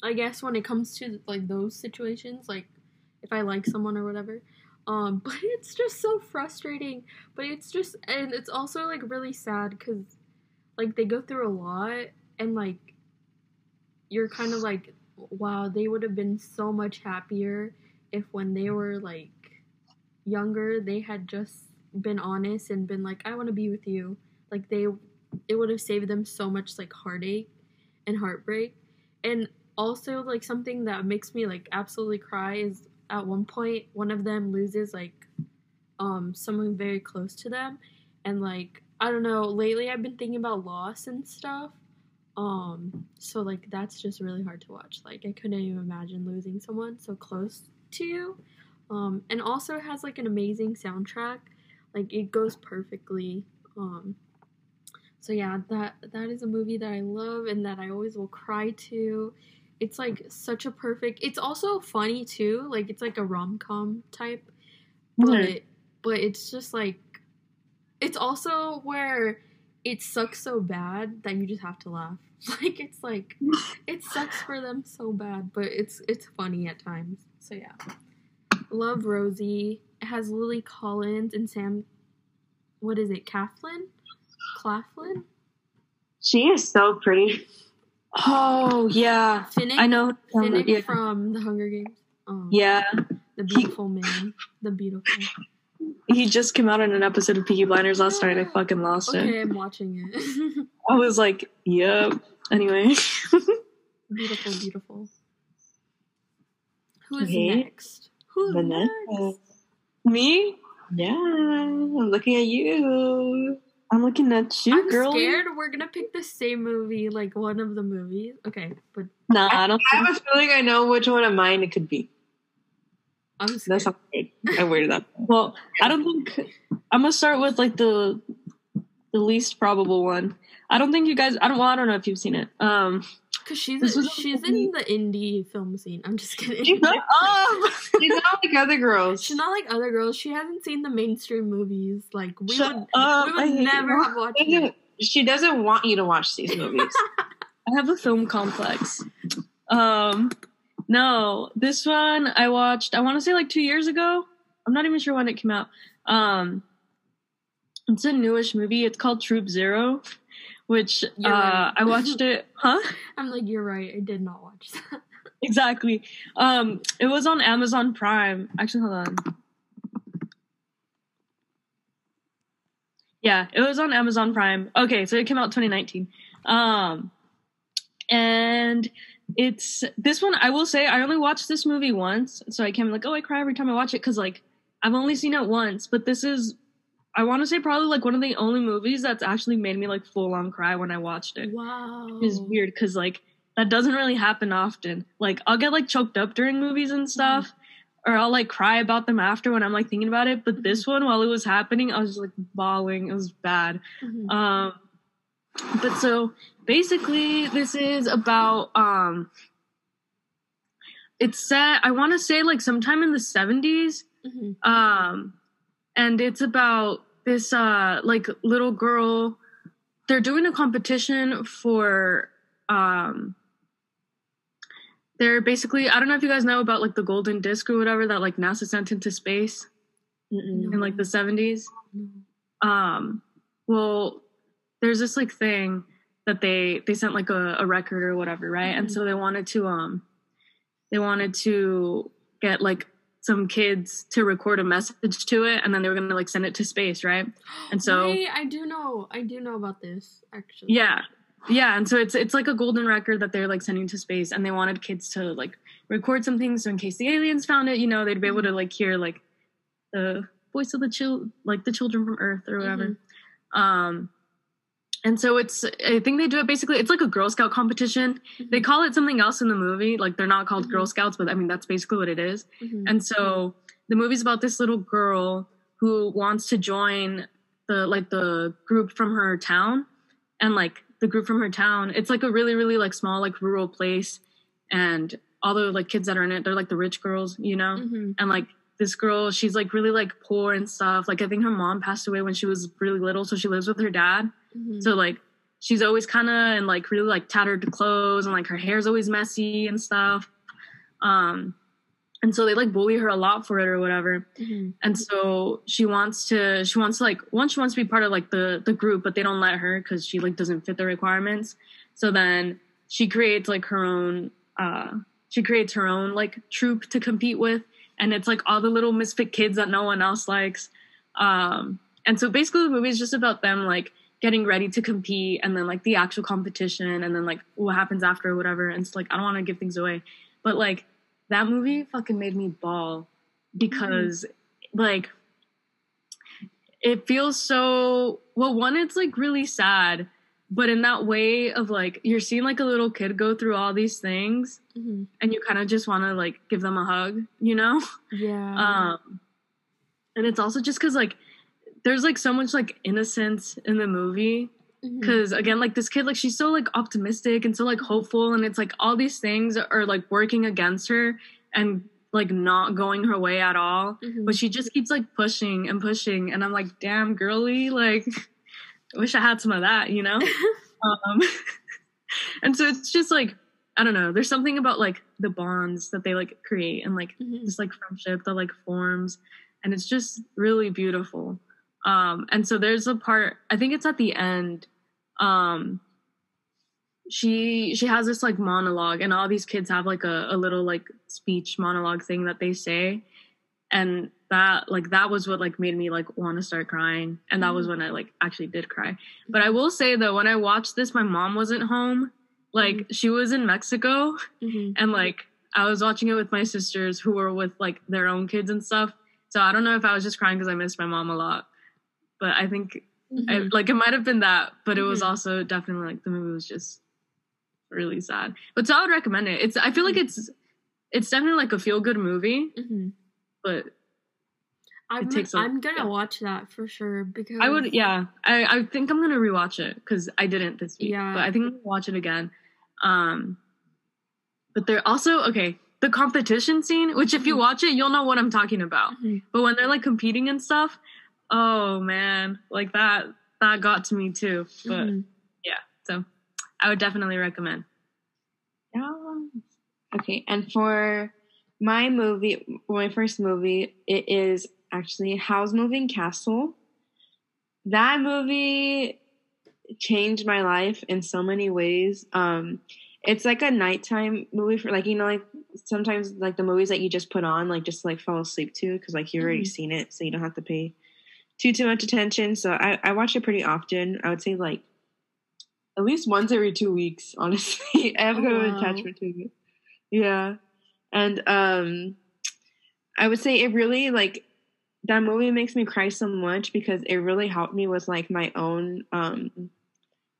i guess when it comes to like those situations like if i like someone or whatever. Um but it's just so frustrating. But it's just and it's also like really sad because like they go through a lot and like you're kind of like wow they would have been so much happier if when they were like younger they had just been honest and been like i want to be with you. Like they it would have saved them so much like heartache and heartbreak. And also like something that makes me like absolutely cry is at one point one of them loses like um someone very close to them. And like i don't know lately i've been thinking about loss and stuff. Um so like that's just really hard to watch. Like i couldn't even imagine losing someone so close to you um and also it has like an amazing soundtrack. Like it goes perfectly. Um so yeah that that is a movie that i love and that i always will cry to. It's like such a perfect it's also funny too. Like it's like a rom-com type. But but it's just like it's also where it sucks so bad that you just have to laugh. Like it's like it sucks for them so bad but it's it's funny at times. So yeah love rosie it has lily collins and sam what is it Claflin? Claflin? She is so pretty. Oh yeah, Finnick? I know. Finnick Yeah. from the Hunger Games. Um, yeah, The beautiful man. The beautiful. he just came out in an episode of Peaky Blinders last night. I fucking lost it. Okay, I'm watching it. I was like, yep. Anyway, beautiful, beautiful. Who's Okay. next? Who's Vanessa. next? me? Yeah, I'm looking at you. I'm looking at you, I'm girl. scared we're gonna pick the same movie, like one of the movies. Okay, but Nah, I don't. I have a feeling I know which one of mine it could be. I'm scared. That's not weird. I weirded up. Well, I don't think I'm gonna start with like the the least probable one. I don't think you guys. I don't. Well, I don't know if you've seen it. Um, Cause she's a she's movie- in the indie film scene. I'm just kidding. She's not, um, she's not like other girls. She's not like other girls. She hasn't seen the mainstream movies. Like we Shut would, up, we would never you. have watched it. she doesn't want you to watch these movies. I have a film complex. Um, no, this one I watched. I want to say like two years ago. I'm not even sure when it came out. Um, it's a newish movie. It's called Troop Zero, which uh, right. I watched it. Huh? I'm like, you're right. I did not watch that. Exactly. Um, it was on Amazon Prime. Actually, hold on. Yeah, it was on Amazon Prime. Okay, so it came out 2019. Um, and it's this one. I will say I only watched this movie once, so I can't like, oh, I cry every time I watch it because like I've only seen it once. But this is, I want to say probably like one of the only movies that's actually made me like full on cry when I watched it Wow. is weird because like that doesn't really happen often. Like I'll get like choked up during movies and stuff, or I'll like cry about them after when I'm like thinking about it. But this one, while it was happening, I was just like bawling. It was bad. Mhm. Um, but so basically, this is about um, it's set. I want to say like sometime in the '70s Mhm. um and it's about this uh like little girl they're doing a competition for um they're basically i don't know if you guys know about like the golden disc or whatever that like nasa sent into space Mm-mm. in like the 70s um well there's this like thing that they they sent like a, a record or whatever right and Mhm. so they wanted to um they wanted to get like some kids to record a message to it and then they were gonna like send it to space, right? And so Wait, I do know. I do know about this actually. yeah. Yeah, and so it's it's like a golden record that they're like sending to space and they wanted kids to like record something so in case the aliens found it, you know, they'd be able to like hear like the voice of the chill like the children from Earth or whatever. Um and so it's I think they do it basically it's like a Girl Scout competition. Mhm. They call it something else in the movie. Like they're not called Mhm. Girl Scouts, but I mean that's basically what it is. Mhm. And so the movie's about this little girl who wants to join the like the group from her town and like the group from her town it's like a really really like small like rural place and all the like kids that are in it they're like the rich girls you know Mhm. and like this girl she's like really like poor and stuff like i think her mom passed away when she was really little so she lives with her dad Mhm. so like she's always kind of in like really like tattered clothes and like her hair's always messy and stuff. Um and so they like bully her a lot for it or whatever. Mhm. and so she wants to she wants to like once she wants to be part of like the the group but they don't let her because she like doesn't fit the requirements. So then she creates like her own uh she creates her own like troop to compete with. And it's like all the little misfit kids that no one else likes. Um and so basically the movie is just about them like getting ready to compete and then like the actual competition and then like what happens after or whatever and it's like i don't want to give things away but like that movie fucking made me ball because like it feels so well one it's like really sad but in that way of like you're seeing like a little kid go through all these things Mhm. and you kind of just want to like give them a hug you know Yeah. um and it's also just because like there's like so much like innocence in the movie because again like this kid like she's so like optimistic and so like hopeful and it's like all these things are like working against her and like not going her way at all Mhm. but she just keeps like pushing and pushing and i'm like damn girly like i wish i had some of that you know um and so it's just like i don't know there's something about like the bonds that they like create and like Mhm. this like friendship that like forms and it's just really beautiful um and so there's a part i think it's at the end um she she has this like monologue and all these kids have like a, a little like speech monologue thing that they say. And that like that was what like made me like want to start crying. And that was when i like actually did cry. But i will say though when i watched this my mom wasn't home. Like she was in mexico. Mhm. and like I was watching it with my sisters who were with like their own kids and stuff. So I don't know if I was just crying because I missed my mom a lot, but I think I, Mhm. like it might have been that, but it was Mhm. also definitely like the movie was just really sad. But so I would recommend it. It's I feel like it's it's definitely like a feel good movie, Mhm. but I'm, takes a- I'm gonna yeah. watch that for sure because I would yeah I I think I'm gonna rewatch it because I didn't this week, Yeah. but I think I'm gonna watch it again. Um, but they're also okay. The competition scene, which if you Mhm. watch it, you'll know what I'm talking about. Mhm. But when they're like competing and stuff, oh man, like that that got to me too. But Mhm. yeah, so I would definitely recommend. Um, okay, and for my movie, my first movie, it is actually Howl's Moving Castle. That movie changed my life in so many ways. Um, it's like a nighttime movie for like you know like sometimes like the movies that you just put on like just like fall asleep to because like you've already Mhm. seen it so you don't have to pay too too much attention. So I I watch it pretty often. I would say like at least once every two weeks. Honestly, I have a Oh, wow. attachment to it. Yeah, and um, I would say it really like that movie makes me cry so much because it really helped me with like my own um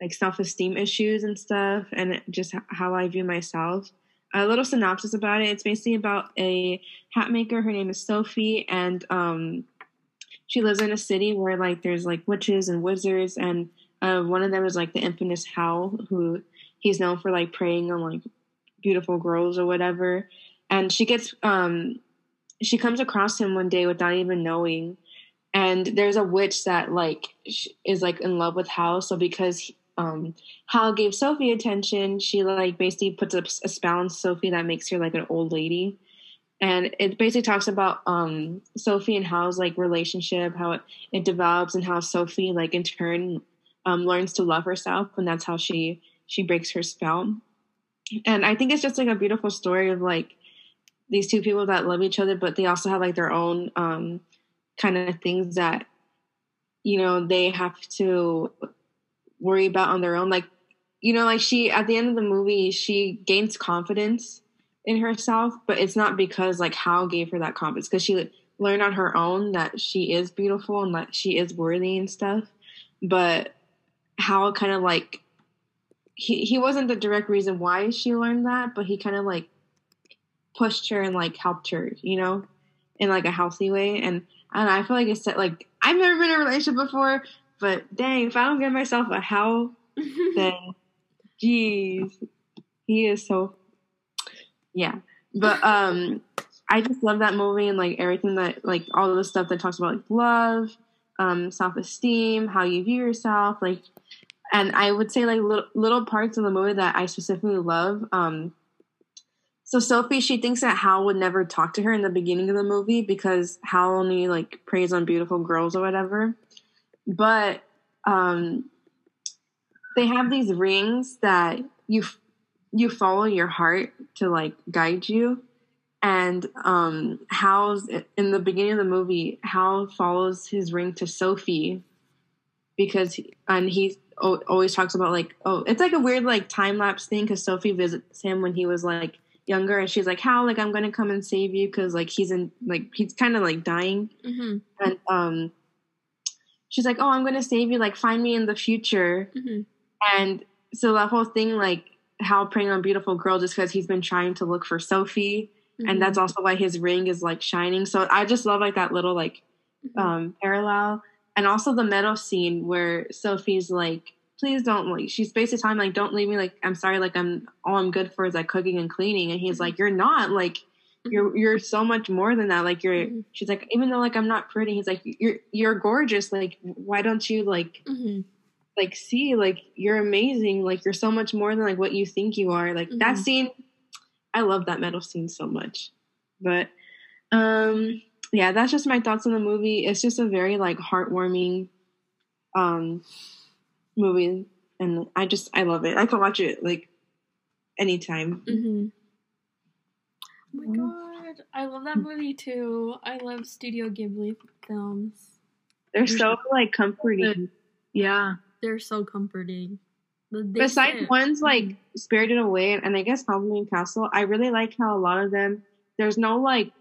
like self esteem issues and stuff, and just how I view myself. A little synopsis about it. It's basically about a hat maker. Her name is Sophie, and um, she lives in a city where like there's like witches and wizards, and uh, one of them is like the infamous Howl, who he's known for like preying on like beautiful girls or whatever. And she gets um, she comes across him one day without even knowing, and there's a witch that like is like in love with Howl. So because um, Howl gave Sophie attention, she like basically puts a, a spell on Sophie that makes her like an old lady. And it basically talks about um, Sophie and Howl's like relationship, how it, it develops, and how Sophie like in turn um, learns to love herself, and that's how she she breaks her spell. And I think it's just like a beautiful story of like these two people that love each other, but they also have like their own um, kind of things that you know they have to worry about on their own. Like you know, like she at the end of the movie, she gains confidence in herself, but it's not because like Howl gave her that confidence because she learned on her own that she is beautiful and that she is worthy and stuff. But Howl kind of like he he wasn't the direct reason why she learned that, but he kind of like pushed her and like helped her, you know, in like a healthy way. And and I feel like it's like I've never been in a relationship before, but dang, if I don't give myself a Howl, then jeez, he is so yeah. But um, I just love that movie and like everything that like all the stuff that talks about like love, um, self esteem, how you view yourself, like and I would say like little, little parts of the movie that I specifically love. Um, so Sophie, she thinks that Howl would never talk to her in the beginning of the movie because Howl only like preys on beautiful girls or whatever. But um, they have these rings that you you follow your heart to like guide you. And um, Howl's in the beginning of the movie, Howl follows his ring to Sophie because he, and he always talks about like oh it's like a weird like time lapse thing because Sophie visits him when he was like younger and she's like how like I'm gonna come and save you because like he's in like he's kind of like dying mm-hmm. and um she's like oh I'm gonna save you like find me in the future mm-hmm. and so that whole thing like Howl preying on beautiful girl just because he's been trying to look for Sophie mm-hmm. and that's also why his ring is like shining so I just love like that little like Mm-hmm. um parallel and also the meadow scene where Sophie's like, please don't like she's basically telling like, don't leave me like I'm sorry, like I'm all I'm good for is like cooking and cleaning and he's like, You're not like you're you're so much more than that. Like you're Mhm. she's like, even though like I'm not pretty, he's like, You're you're gorgeous, like why don't you like Mm-hmm. Like see like you're amazing, like you're so much more than like what you think you are. Like that Mhm. scene I love that meadow scene so much. But um yeah, that's just my thoughts on the movie. It's just a very like heartwarming um movie and I just I love it. I can watch it like anytime. Mm-hmm. Oh my Mhm. god, I love that movie too. I love Studio Ghibli films. They're so like comforting. Yeah. They're so comforting. They Besides sit- ones like Spirited Away and I guess Howl's Moving Castle, I really like how a lot of them there's no like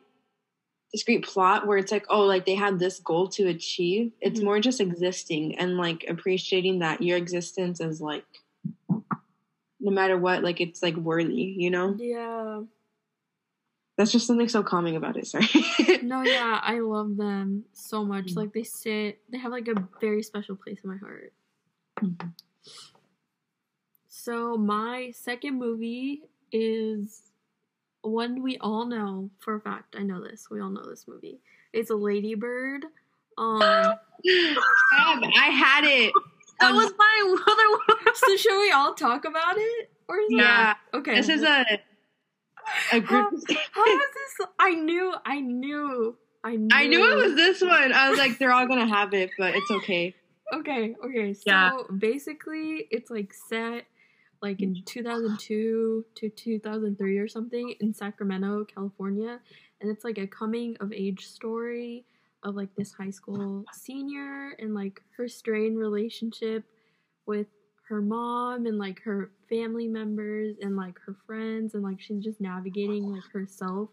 discrete plot where it's like, oh, like they had this goal to achieve. It's Mhm. more just existing and like appreciating that your existence is like no matter what, like it's like worthy, you know? Yeah. That's just something so calming about it, sorry. No, yeah, I love them so much. Mhm. Like they sit, they have like a very special place in my heart. Mhm. So my second movie is one we all know for a fact. I know this. We all know this movie. It's a Lady Bird. Um, I had it. That Um, was my other one. so should we all talk about it, or is yeah. it okay? This is a a group. How is this? I knew. I knew. I knew. I knew it was this one. I was like, they're all gonna have it, but it's okay. Okay, okay. So Yeah. basically, it's like set like in mm. 2002 to 2003 or something in Sacramento, California, and it's like a coming of age story of like this high school senior and like her strained relationship with her mom and like her family members and like her friends and like she's just navigating like herself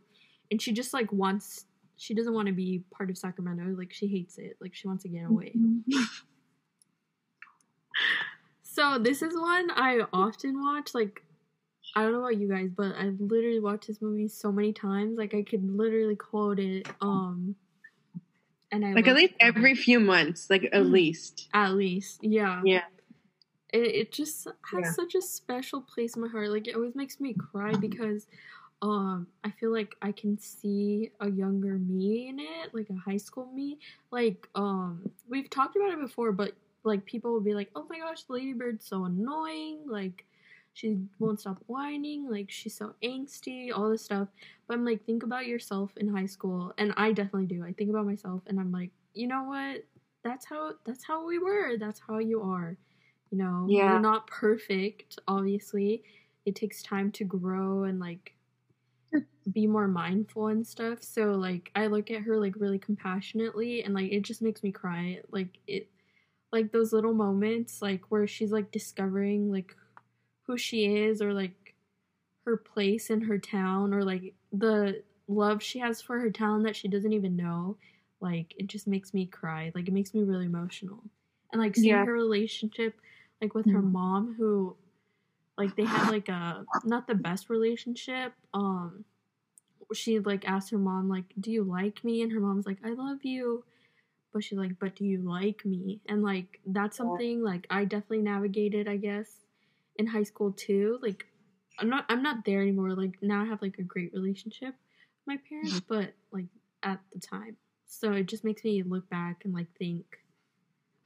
and she just like wants she doesn't want to be part of Sacramento like she hates it like she wants to get away mm-hmm. So this is one I often watch. Like, I don't know about you guys, but I've literally watched this movie so many times. Like, I could literally quote it. Um, and I Like at least it every few months, like at Mhm. least. at least, yeah. Yeah. It, it just has Yeah. such a special place in my heart. Like, it always makes me cry because, um, I feel like I can see a younger me in it, like a high school me. Like, um, we've talked about it before, but like people will be like, "Oh my gosh, Lady Bird's so annoying." Like she won't stop whining, like she's so angsty, all this stuff. But I'm like, think about yourself in high school, and I definitely do. I think about myself, and I'm like, you know what? That's how that's how we were. That's how you are. You know, Yeah. you're not perfect. Obviously, it takes time to grow and like be more mindful and stuff. So like I look at her like really compassionately and like it just makes me cry. Like it like those little moments like where she's like discovering like who she is or like her place in her town or like the love she has for her town that she doesn't even know. Like it just makes me cry. Like it makes me really emotional. And like seeing Yeah. her relationship like with her Mhm. mom who like they had like a not the best relationship. Um she like asked her mom like, "Do you like me?" and her mom's like, "I love you." But she's like, "But do you like me?" And like that's something like I definitely navigated, I guess, in high school too. Like I'm not I'm not there anymore. Like now I have like a great relationship with my parents, but like at the time. So it just makes me look back and like think.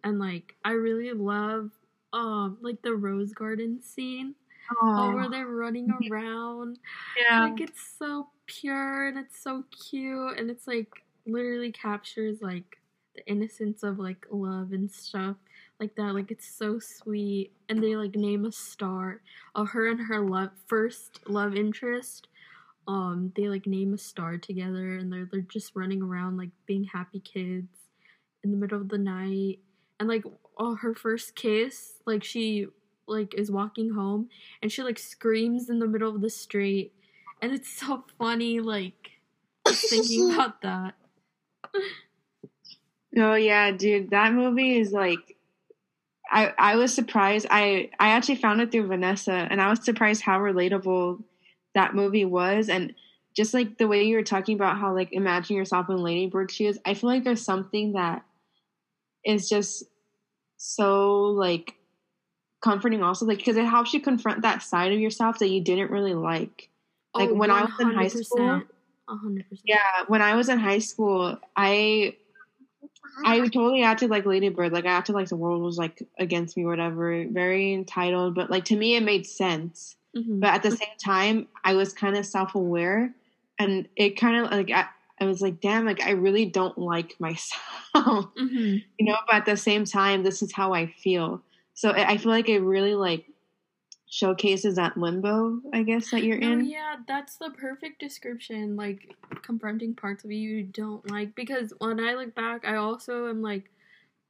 And like I really love um like the rose garden scene oh, where they're running around yeah. like it's so pure and it's so cute and it's like literally captures like the innocence of like love and stuff like that like it's so sweet. And they like name a star of her and her love first love interest um they like name a star together and they're they're just running around like being happy kids in the middle of the night. And like oh her first kiss like she like is walking home and she like screams in the middle of the street. And it's so funny like thinking about that Oh yeah, dude, that movie is like I I was surprised. I I actually found it through Vanessa and I was surprised how relatable that movie was and just like the way you were talking about how like imagine yourself in Lady Bird shoes. I feel like there's something that is just so like comforting also like because it helps you confront that side of yourself that you didn't really like. Like, when I was in high school- 100%, 100% Yeah, when I was in high school, I I totally acted like Lady Bird. Like I acted like the world was like against me, or whatever. Very entitled, but like to me, it made sense. Mhm. But at the same time, I was kind of self aware, and it kind of like I, I was like, damn, like I really don't like myself, Mhm. you know. But at the same time, this is how I feel. So I I feel like it really like showcases that limbo, I guess, that you're No, in. yeah, that's the perfect description. Like confronting parts of you you don't like. Because when I look back, I also am like,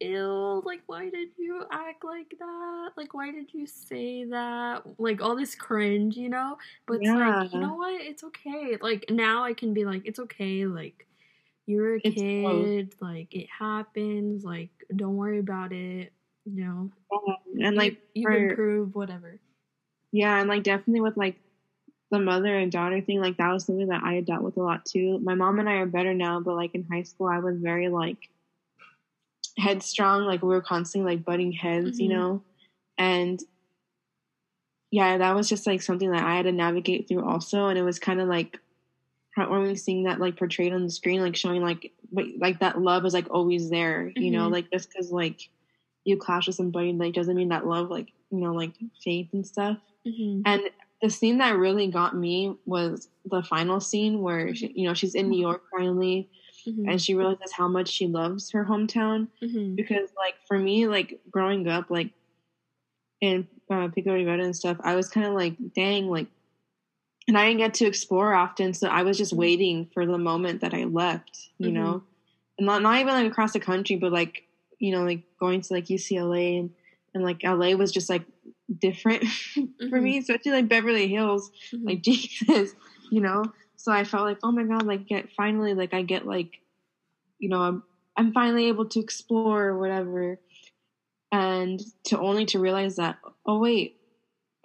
ew, like why did you act like that? Like why did you say that? Like all this cringe, you know? But it's like, you know what? It's okay. Like now I can be like, it's okay, like you're a It's kid, like it happens, like don't worry about it, you know. And like you, you've improved, whatever. Yeah, and like definitely with like the mother and daughter thing, like that was something that I had dealt with a lot too. My mom and I are better now, but like in high school, I was very like headstrong. Like we were constantly like butting heads, you Mhm. know, and yeah, that was just like something that I had to navigate through also, and it was kind of like heartwarming seeing that like portrayed on the screen, like showing like wait, like that love is like always there, you know, Mhm. like just because like you clash with somebody, like doesn't mean that love like you know like faith and stuff. Hmm And the scene that really got me was the final scene where she, you know she's in New York finally, hmm and she realizes how much she loves her hometown. hmm Because like for me, like growing up, like in uh, Pico Rivera and stuff, I was kind of like, dang, like, and I didn't get to explore often, so I was just waiting for the moment that I left, you Mhm. know, and not not even like across the country, but like you know, like going to like UCLA and and like LA was just like different for Mhm. me, especially like Beverly Hills Mhm. like Jesus, you know. So I felt like, oh my god, like get finally, like I get like, you know, I'm I'm finally able to explore or whatever, and to only to realize that, oh wait,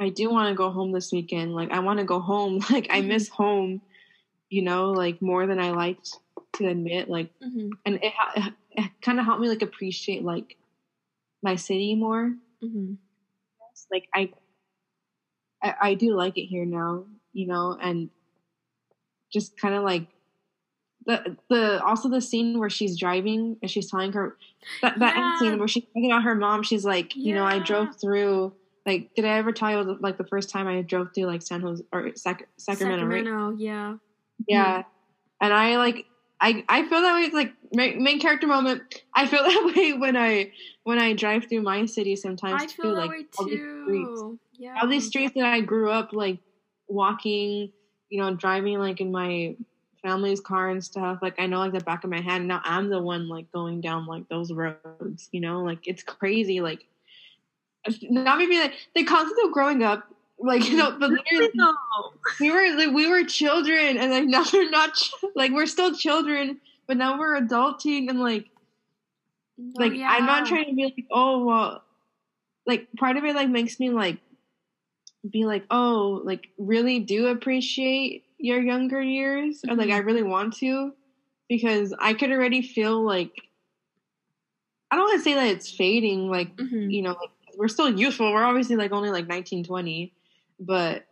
I do want to go home this weekend. Like I want to go home. Like I Mhm. miss home, you know, like more than I liked to admit. Like, Mhm. and it ha- it kind of helped me like appreciate like my city more Mhm. Like I, I I do like it here now, you know, and just kind of like the the also the scene where she's driving and she's telling her that that end Yeah. scene where she's talking about her mom. She's like, you know, I drove through. Like, did I ever tell you like the first time I drove through like San Jose or Sac- Sacramento? Right? Sacramento, yeah. Yeah, and I like I I feel that way. It's like main, character moment. I feel that way when I when I drive through my city sometimes I too. feel that like all these streets. Yeah. all these streets that I grew up like walking, you know, driving like in my family's car and stuff, like I know like the back of my hand. Now I'm the one like going down like those roads, you know, like it's crazy. Like not maybe like the concept of growing up, like you know, but literally, we were like we were children, and like now we're not ch- like we're still children, but now we're adulting, and like Oh, like yeah. I'm not trying to be like oh well, like part of it like makes me like be like oh like really do appreciate your younger years or like. I really want to because I could already feel like I don't want to say that it's fading like Mhm. you know like we're still youthful we're obviously like only like 19 20 but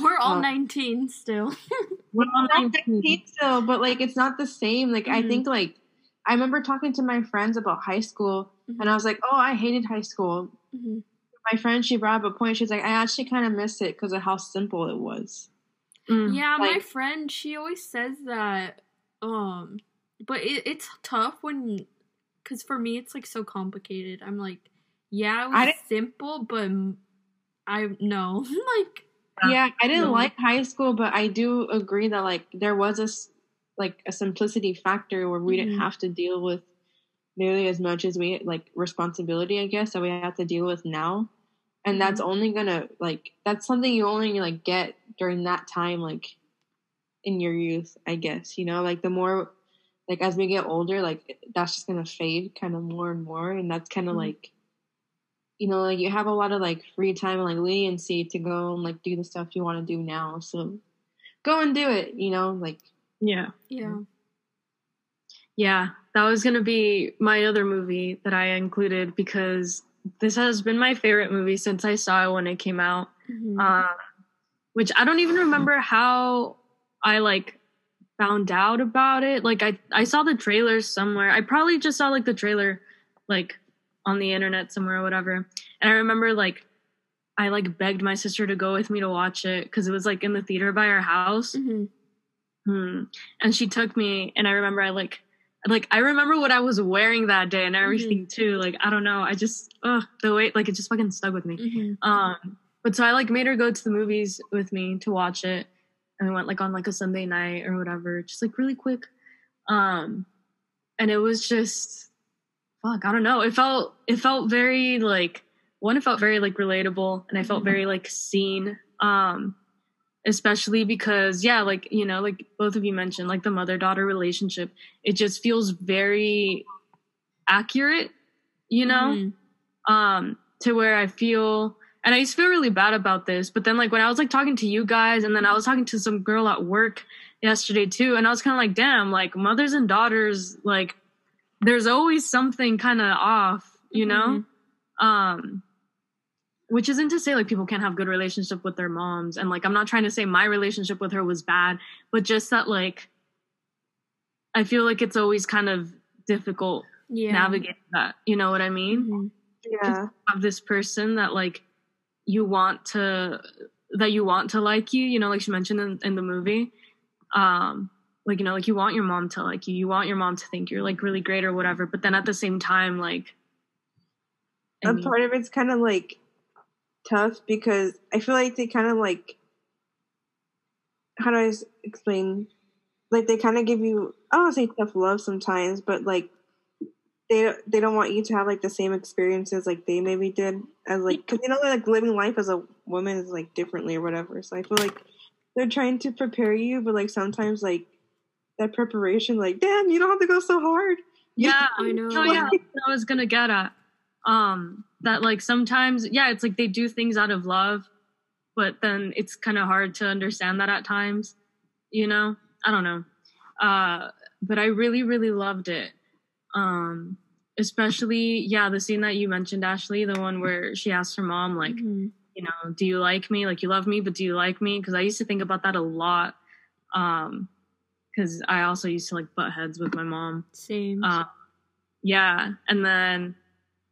We're all uh, 19 still. We're all 19. 19 still, but like it's not the same. Like I Mhm. think like I remember talking to my friends about high school, Mhm. and I was like, "Oh, I hated high school." Mhm. My friend, she brought up a point. She's like, "I actually kind of miss it because of how simple it was." Mm. Yeah, my friend, she always says that. Um, but it, it's tough when, because for me, it's like so complicated. I'm like, yeah, it was simple, but I no, like, Yeah. Yeah, I didn't No. like high school, but I do agree that like there was a like a simplicity factor where we Mhm. didn't have to deal with nearly as much as we like responsibility, I guess, that we have to deal with now. And that's only gonna like that's something you only like get during that time, like in your youth, I guess. You know, like the more like as we get older, like that's just gonna fade kind of more and more, and that's kind of Mhm. like you know, like you have a lot of like free time and like leniency to go and like do the stuff you want to do now. So go and do it, you know, like Yeah. yeah. Yeah, that was gonna be my other movie that I included because this has been my favorite movie since I saw it when it came out. Mhm. Um, which I don't even remember how I like found out about it. Like I I saw the trailer somewhere. I probably just saw like the trailer like on the internet somewhere or whatever. And I remember like I like begged my sister to go with me to watch it because it was like in the theater by our house. Mhm. Hmm. And she took me, and I remember I like, like I remember what I was wearing that day and everything too. Like I don't know, I just, ugh, the way like it just fucking stuck with me. Mhm. Um, but so I like made her go to the movies with me to watch it, and we went like on like a Sunday night or whatever, just like really quick. Um, and it was just, fuck, I don't know. It felt it felt very like one, it felt very like relatable, and I felt Mhm. very like seen. Um, especially because yeah, like you know, like both of you mentioned, like the mother daughter relationship, it just feels very accurate, you know Mhm. um to where i feel and i used to feel really bad about this but then like when i was like talking to you guys and then i was talking to some girl at work yesterday too and i was kind of like damn like mothers and daughters like there's always something kind of off you know um which isn't to say like people can't have good relationship with their moms and like i'm not trying to say my relationship with her was bad but just that like i feel like it's always kind of difficult Yeah. navigate that you know what i mean Mhm. yeah. have this person that like you want to that you want to like you you know like she mentioned in, in the movie um like you know like you want your mom to like you you want your mom to think you're like really great or whatever but then at the same time like I a mean, part of it's kind of like tough because I feel like they kind of like how do i explain? Like they kind of give you I don't want to say tough love sometimes, but like they they don't want you to have like the same experiences like they maybe did as like because you know like living life as a woman is like differently or whatever. So I feel like they're trying to prepare you, but like sometimes like that preparation, like damn, you don't have to go so hard. yeah. I know. oh yeah. that's what i was gonna get at. Um that like sometimes yeah it's like they do things out of love but then it's kind of hard to understand that at times you know? I don't know. Uh but i really really loved it. Um especially yeah the scene that you mentioned ashley the one where she asked her mom like Mhm. you know do you like me? Like you love me but do you like me? Because i used to think about that a lot. Um because i also used to like butt heads with my mom Same. uh, yeah, and then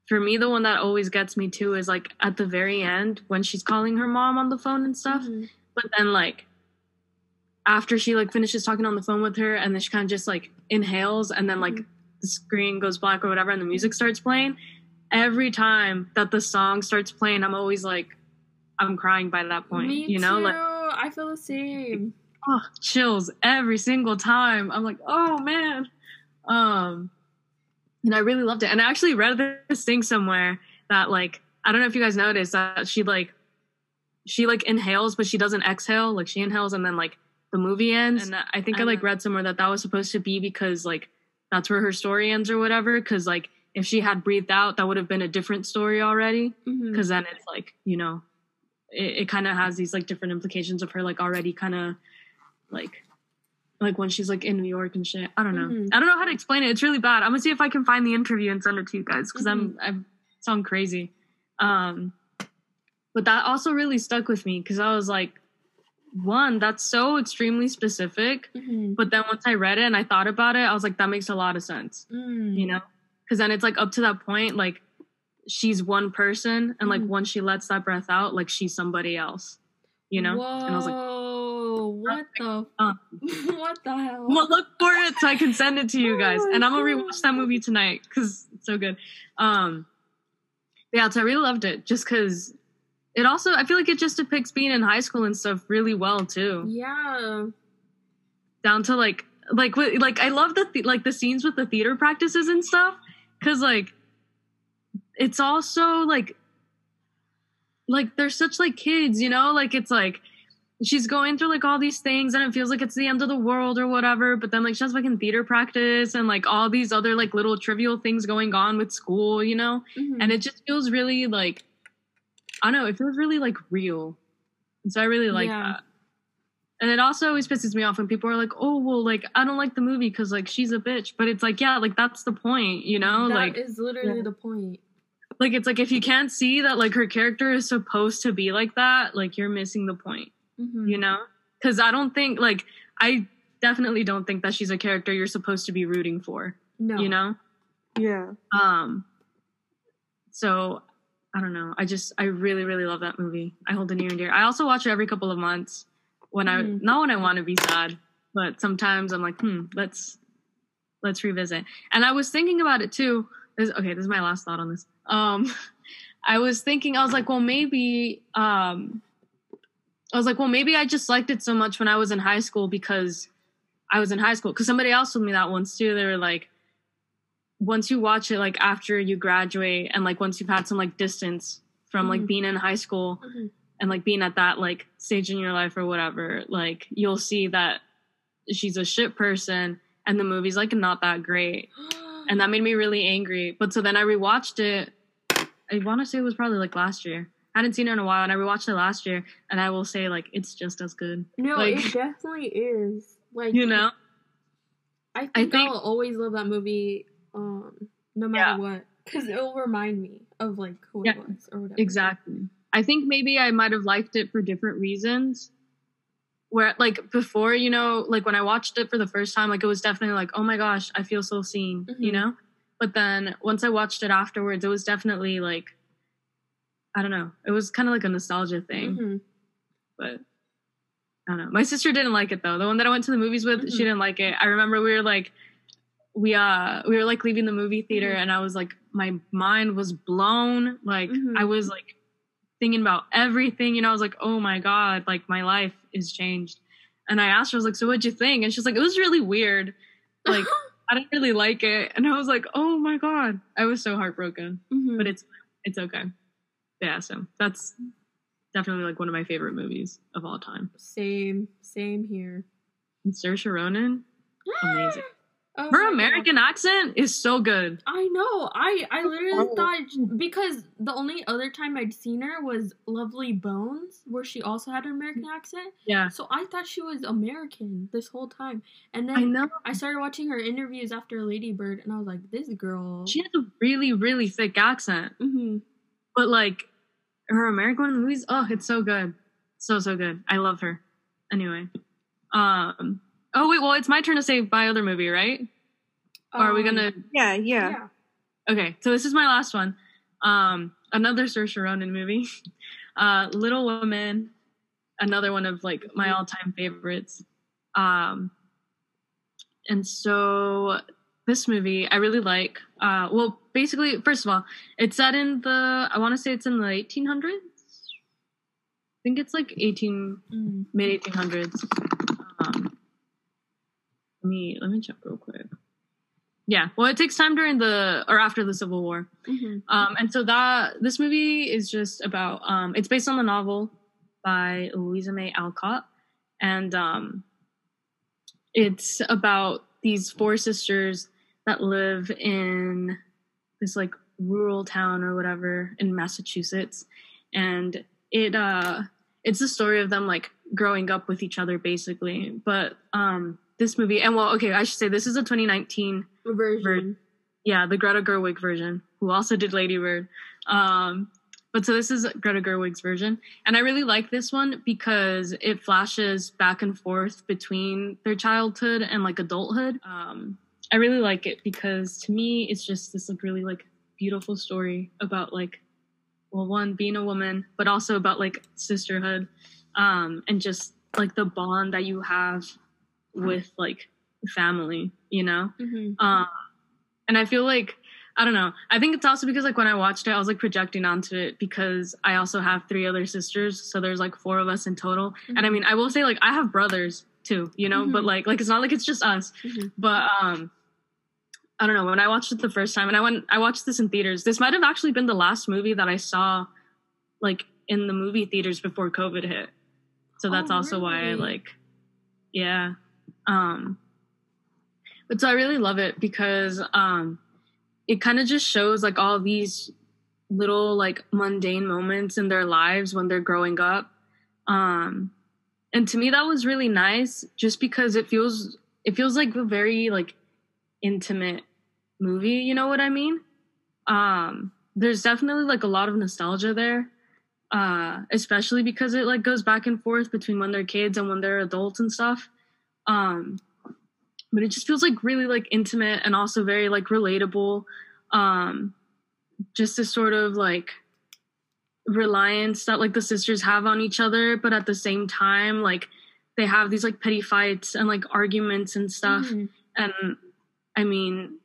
for me, the one that always gets me too is like at the very end when she's calling her mom on the phone and stuff. Mhm. But then like after she like finishes talking on the phone with her, and then she kind of just like inhales, and then like Mhm. the screen goes black or whatever, and the music starts playing. Every time that the song starts playing, I'm always like, I'm crying by that point. Me you know, too. like I feel the same. Oh, chills every single time. I'm like, oh man. Um, and I really loved it. And I actually read this thing somewhere that like I don't know if you guys noticed that she like she like inhales but she doesn't exhale. Like she inhales and then like the movie ends. And I think I, I like read somewhere that that was supposed to be because like that's where her story ends or whatever. Because like if she had breathed out, that would have been a different story already. Because mm-hmm. then it's like you know, it, it kind of has these like different implications of her like already kind of like like when she's like in New York and shit. I don't know. Mm-hmm. I don't know how to explain it. It's really bad. I'm gonna see if I can find the interview and send it to you guys because mm-hmm. I'm I sound crazy. Um, but that also really stuck with me because I was like, one, that's so extremely specific. Mm-hmm. But then once I read it and I thought about it, I was like, that makes a lot of sense. Mm. You know, because then it's like up to that point, like she's one person, and like mm. once she lets that breath out, like she's somebody else. You know, Whoa. and I was like what the um, what the hell? Well, look for it so I can send it to you guys, oh and I'm gonna rewatch that movie tonight because it's so good. Um, yeah, so I really loved it just because it also I feel like it just depicts being in high school and stuff really well too. Yeah, down to like like like I love the like the scenes with the theater practices and stuff because like it's also like like they're such like kids, you know, like it's like she's going through like all these things and it feels like it's the end of the world or whatever but then like she has fucking theater practice and like all these other like little trivial things going on with school you know? Mm-hmm. and it just feels really like i don't know it feels really like real. And so i really like yeah. that. And it also always pisses me off when people are like oh well like i don't like the movie because like she's a bitch. But it's like yeah like that's the point you know? That like is literally yeah. the point. Like it's like if you can't see that like her character is supposed to be like that like you're missing the point mm-hmm. you know? Because I don't think, like, I definitely don't think that she's a character you're supposed to be rooting for. No. You know? Yeah. Um, so I don't know. I just, I really, really love that movie. I hold it near and dear. I also watch it every couple of months when mm-hmm. I, not when I want to be sad, but sometimes I'm like, hmm, let's, let's revisit. And I was thinking about it too. This, okay, this is my last thought on this. Um, I was thinking, I was like, well, maybe, um, I was like, well, maybe I just liked it so much when I was in high school because I was in high school. Because somebody else told me that once too. They were like, once you watch it, like after you graduate, and like once you've had some like distance from mm-hmm. like being in high school mm-hmm. and like being at that like stage in your life or whatever, like you'll see that she's a shit person, and the movie's like not that great, and that made me really angry. But so then I rewatched it. I want to say it was probably like last year I hadn't seen it in a while, and I rewatched it last year, and I will say like it's just as good. No, like, it definitely is. Like you know, I think, I think I'll always love that movie, um, no matter yeah. what, because it'll remind me of like who yeah, it was or whatever. Exactly. I think maybe I might have liked it for different reasons. Where like before, you know, like when I watched it for the first time, like it was definitely like, oh my gosh, I feel so seen, mm-hmm. you know. But then once I watched it afterwards, it was definitely like I don't know. It was kind of like a nostalgia thing. Mm-hmm. But I don't know. My sister didn't like it though. The one that I went to the movies with, mm-hmm. she didn't like it. I remember we were like we uh we were like leaving the movie theater mm-hmm. and I was like my mind was blown. Like mm-hmm. I was like thinking about everything, you know, I was like, "Oh my god, like my life is changed." And I asked her I was like, "So what'd you think?" And she's like, "It was really weird." Like I didn't really like it. And I was like, "Oh my god." I was so heartbroken. Mm-hmm. But it's it's okay yeah, so that's definitely like one of my favorite movies of all time. Same, same here. And Saoirse Ronan, amazing. Oh Her American God. accent is so good. I know. I I literally oh. thought because the only other time I'd seen her was Lovely Bones, where she also had an American accent. Yeah. So I thought she was American this whole time, and then I know I started watching her interviews after Lady Bird, and I was like, this girl. She has a really really thick accent. Mm-hmm. But like her American one movies, oh, it's so good, so so good. I love her. Anyway, um, oh wait, well, it's my turn to say my other movie, right? Um, or are we gonna? Um, yeah, yeah, yeah. Okay, so this is my last one. Um, another Saoirse Ronan movie, uh, Little Women, another one of like my all-time favorites. Um, and so this movie I really like. Uh, well, basically, first of all, it's set in the I want to say it's in the 1800s. I think it's like 18 mm. mid 1800s. Let me let me check real quick. Yeah, well, it takes time during the or after the Civil War, Mm-hmm. um, and so that this movie is just about. Um, it's based on the novel by Louisa May Alcott, and um, it's about these four sisters that live in this like rural town or whatever in Massachusetts, and it uh, it's the story of them like growing up with each other basically. But um, this movie, and well, okay, I should say this is a 2019 Version. yeah, the Greta Gerwig version, who also did Lady Bird. Um, but so this is Greta Gerwig's version, and I really like this one because it flashes back and forth between their childhood and like adulthood. Um, I really like it because to me, it's just this like really like beautiful story about like, well, one being a woman, but also about like sisterhood, um, and just like the bond that you have with like family, you know. Mm-hmm. Um, and I feel like I don't know. I think it's also because like when I watched it, I was like projecting onto it because I also have three other sisters, so there's like four of us in total. And I mean, I will say like I have brothers too, you know, but Mhm. like like it's not like it's just us. Mhm. But um, I don't know. When I watched it the first time, and I went, I watched this in theaters. This might have actually been the last movie that I saw, like in the movie theaters before COVID hit. So that's Oh, also why I like, yeah. Um, but so I really love it because um, it kind of just shows like all these little like mundane moments in their lives when they're growing up. Um, and to me that was really nice just because it feels it feels like a very like intimate movie, you know what I mean? Um, there's definitely like a lot of nostalgia there. Uh, especially because it like goes back and forth between when they're kids and when they're adults and stuff. Um, but it just feels like really like intimate and also very like relatable. Um, just this sort of like reliance that like the sisters have on each other, but at the same time, like they have these like petty fights and like arguments and stuff Mhm. and i mean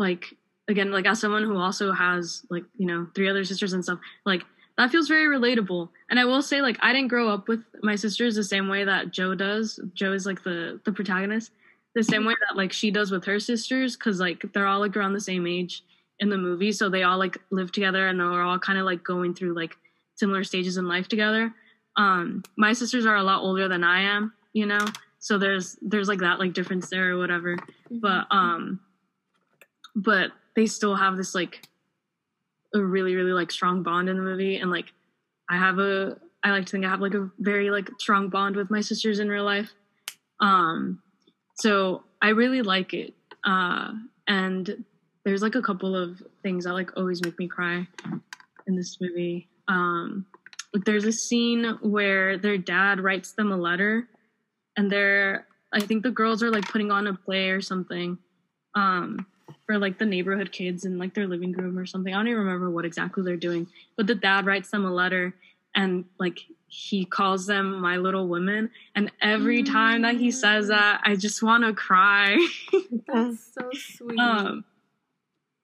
like again like as someone who also has like you know three other sisters and stuff like that feels very relatable. And i will say like i didn't grow up with my sisters the same way that Jo does. Jo is like the the protagonist. The same way that like she does with her sisters because like they're all like around the same age in the movie. So they all like live together and they're all kind of like going through like similar stages in life together. Um my sisters are a lot older than i am you know? So there's there's like that like difference there or whatever. But um but they still have this like a really really like strong bond in the movie. And like i have a i like to think i have like a very like strong bond with my sisters in real life. Um so i really like it. Uh and there's like a couple of things that like always make me cry in this movie. Um like there's a scene where their dad writes them a letter and they're I think the girls are like putting on a play or something. Um for like the neighborhood kids in like their living room or something. I don't even remember what exactly they're doing. But the dad writes them a letter and like he calls them my little women and every time that he says that I just want to cry. That's so sweet. um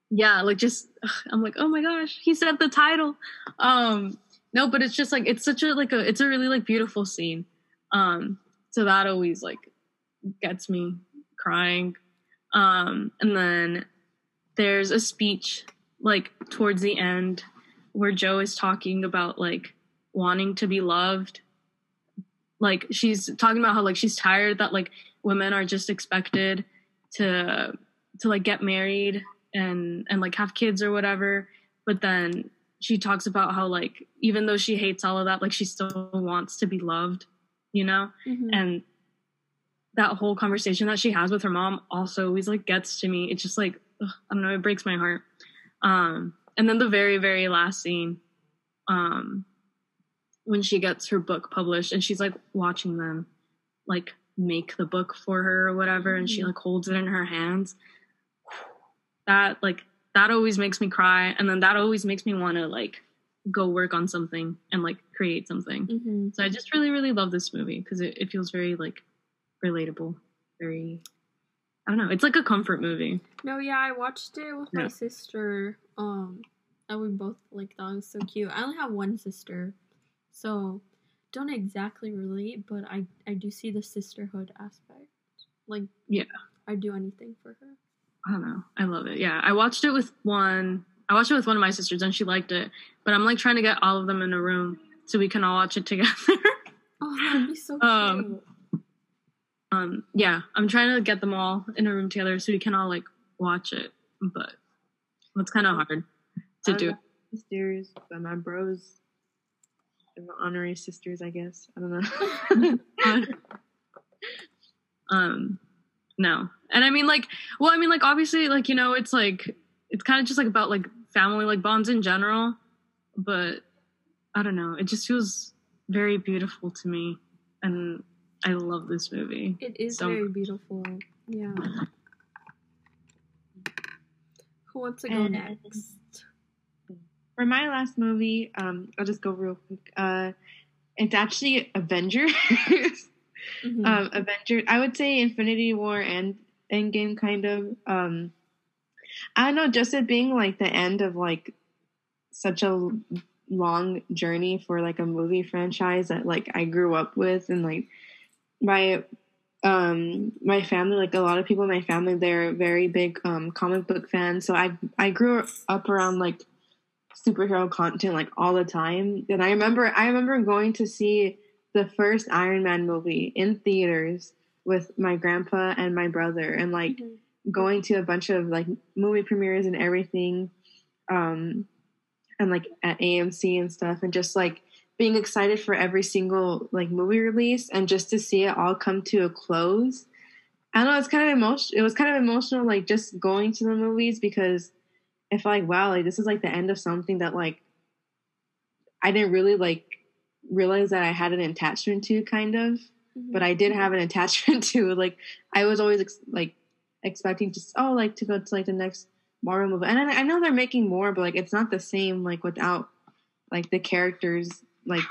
yeah like just i'm like oh my gosh he said the title um no but it's just like it's such a like a it's a really like beautiful scene um so that always like gets me crying um and then there's a speech like towards the end where Jo is talking about like wanting to be loved. Like she's talking about how like she's tired that like women are just expected to to like get married and and like have kids or whatever. But then she talks about how like even though she hates all of that like she still wants to be loved you know? Mhm. and that whole conversation that she has with her mom also always like gets to me. It's just like ugh, i don't know it breaks my heart um and then the very very last scene um when she gets her book published and she's like watching them like make the book for her or whatever and she Mhm. like holds it in her hands that like that always makes me cry and then that always makes me want to like go work on something and like create something Mhm. so i just really really love this movie because it, it feels very like relatable very i don't know it's like a comfort movie No, yeah, I watched it with Yeah. my sister. Um, and we both like thought it was so cute. I only have one sister, so don't exactly relate, but I I do see the sisterhood aspect. Like, Yeah. I'd do anything for her. I don't know. I love it. Yeah, I watched it with one. I watched it with one of my sisters, and she liked it. But I'm like trying to get all of them in a room so we can all watch it together. Oh, that'd be so Um, cute. Um, yeah, I'm trying to get them all in a room together so we can all like watch it. But it's kind of hard to do. Sisters, but my bros, honorary sisters, I guess. I don't know. um no and i mean like well i mean like obviously like you know it's like it's kind of just like about like family like bonds in general but i don't know it just feels very beautiful to me and i love this movie It is So- very beautiful. Yeah. Who wants to go And- next? For my last movie, um, I'll just go real quick. Uh, it's actually Avengers. Mhm. um, Avengers. I would say Infinity War and Endgame, kind of. Um, I don't know, just it being like the end of like such a long journey for like a movie franchise that like I grew up with, and like my um my family, like a lot of people in my family, they're very big um comic book fans. So I I grew up around like superhero content like all the time. And I remember I remember going to see the first Iron Man movie in theaters with my grandpa and my brother and like Mhm. going to a bunch of like movie premieres and everything um and like at AMC and stuff and just like being excited for every single like movie release and just to see it all come to a close. I don't know, it's kind of emotional. It was kind of emotional, like just going to the movies because I felt like, wow, like this is like the end of something that like I didn't really like realize that I had an attachment to, kind of Mhm. but I did have an attachment to like I was always ex- like expecting to oh like to go to like the next Marvel movie and I, I know they're making more but like it's not the same like without like the characters like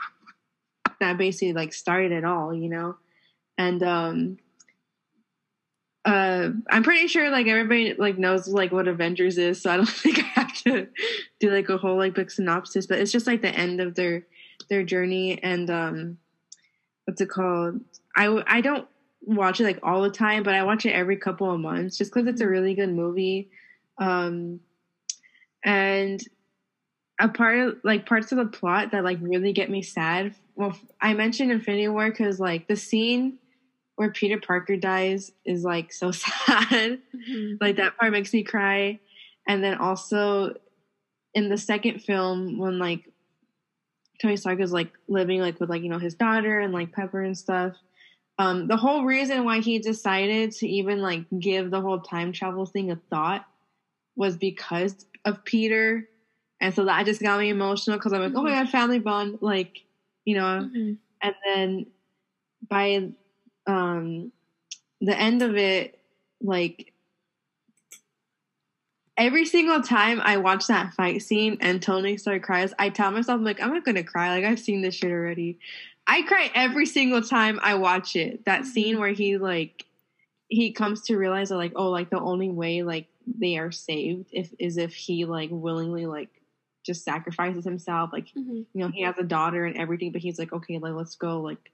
that basically like started it all you know and um uh I'm pretty sure like everybody like knows like what Avengers is so I don't think I have to do like a whole like big synopsis but it's just like the end of their their journey and um what's it called I I don't watch it like all the time, but I watch it every couple of months just because it's a really good movie. Um, and a part of like parts of the plot that like really get me sad. Well, I mentioned Infinity War because like the scene where Peter Parker dies is like so sad. Mhm. like that part makes me cry. And then also in the second film when like Tony Stark is like living like with like you know his daughter and like Pepper and stuff. Um, the whole reason why he decided to even like give the whole time travel thing a thought was because of Peter, and so that just got me emotional because I'm like, oh my god, family bond, like you know. Mhm. And then by um, the end of it, like every single time I watch that fight scene and Tony Stark cries, I tell myself like I'm not gonna cry. Like I've seen this shit already. I cry every single time I watch it. That scene where he like he comes to realize that like oh like the only way like they are saved if is if he like willingly like just sacrifices himself like Mhm. you know he has a daughter and everything but he's like okay like let's go like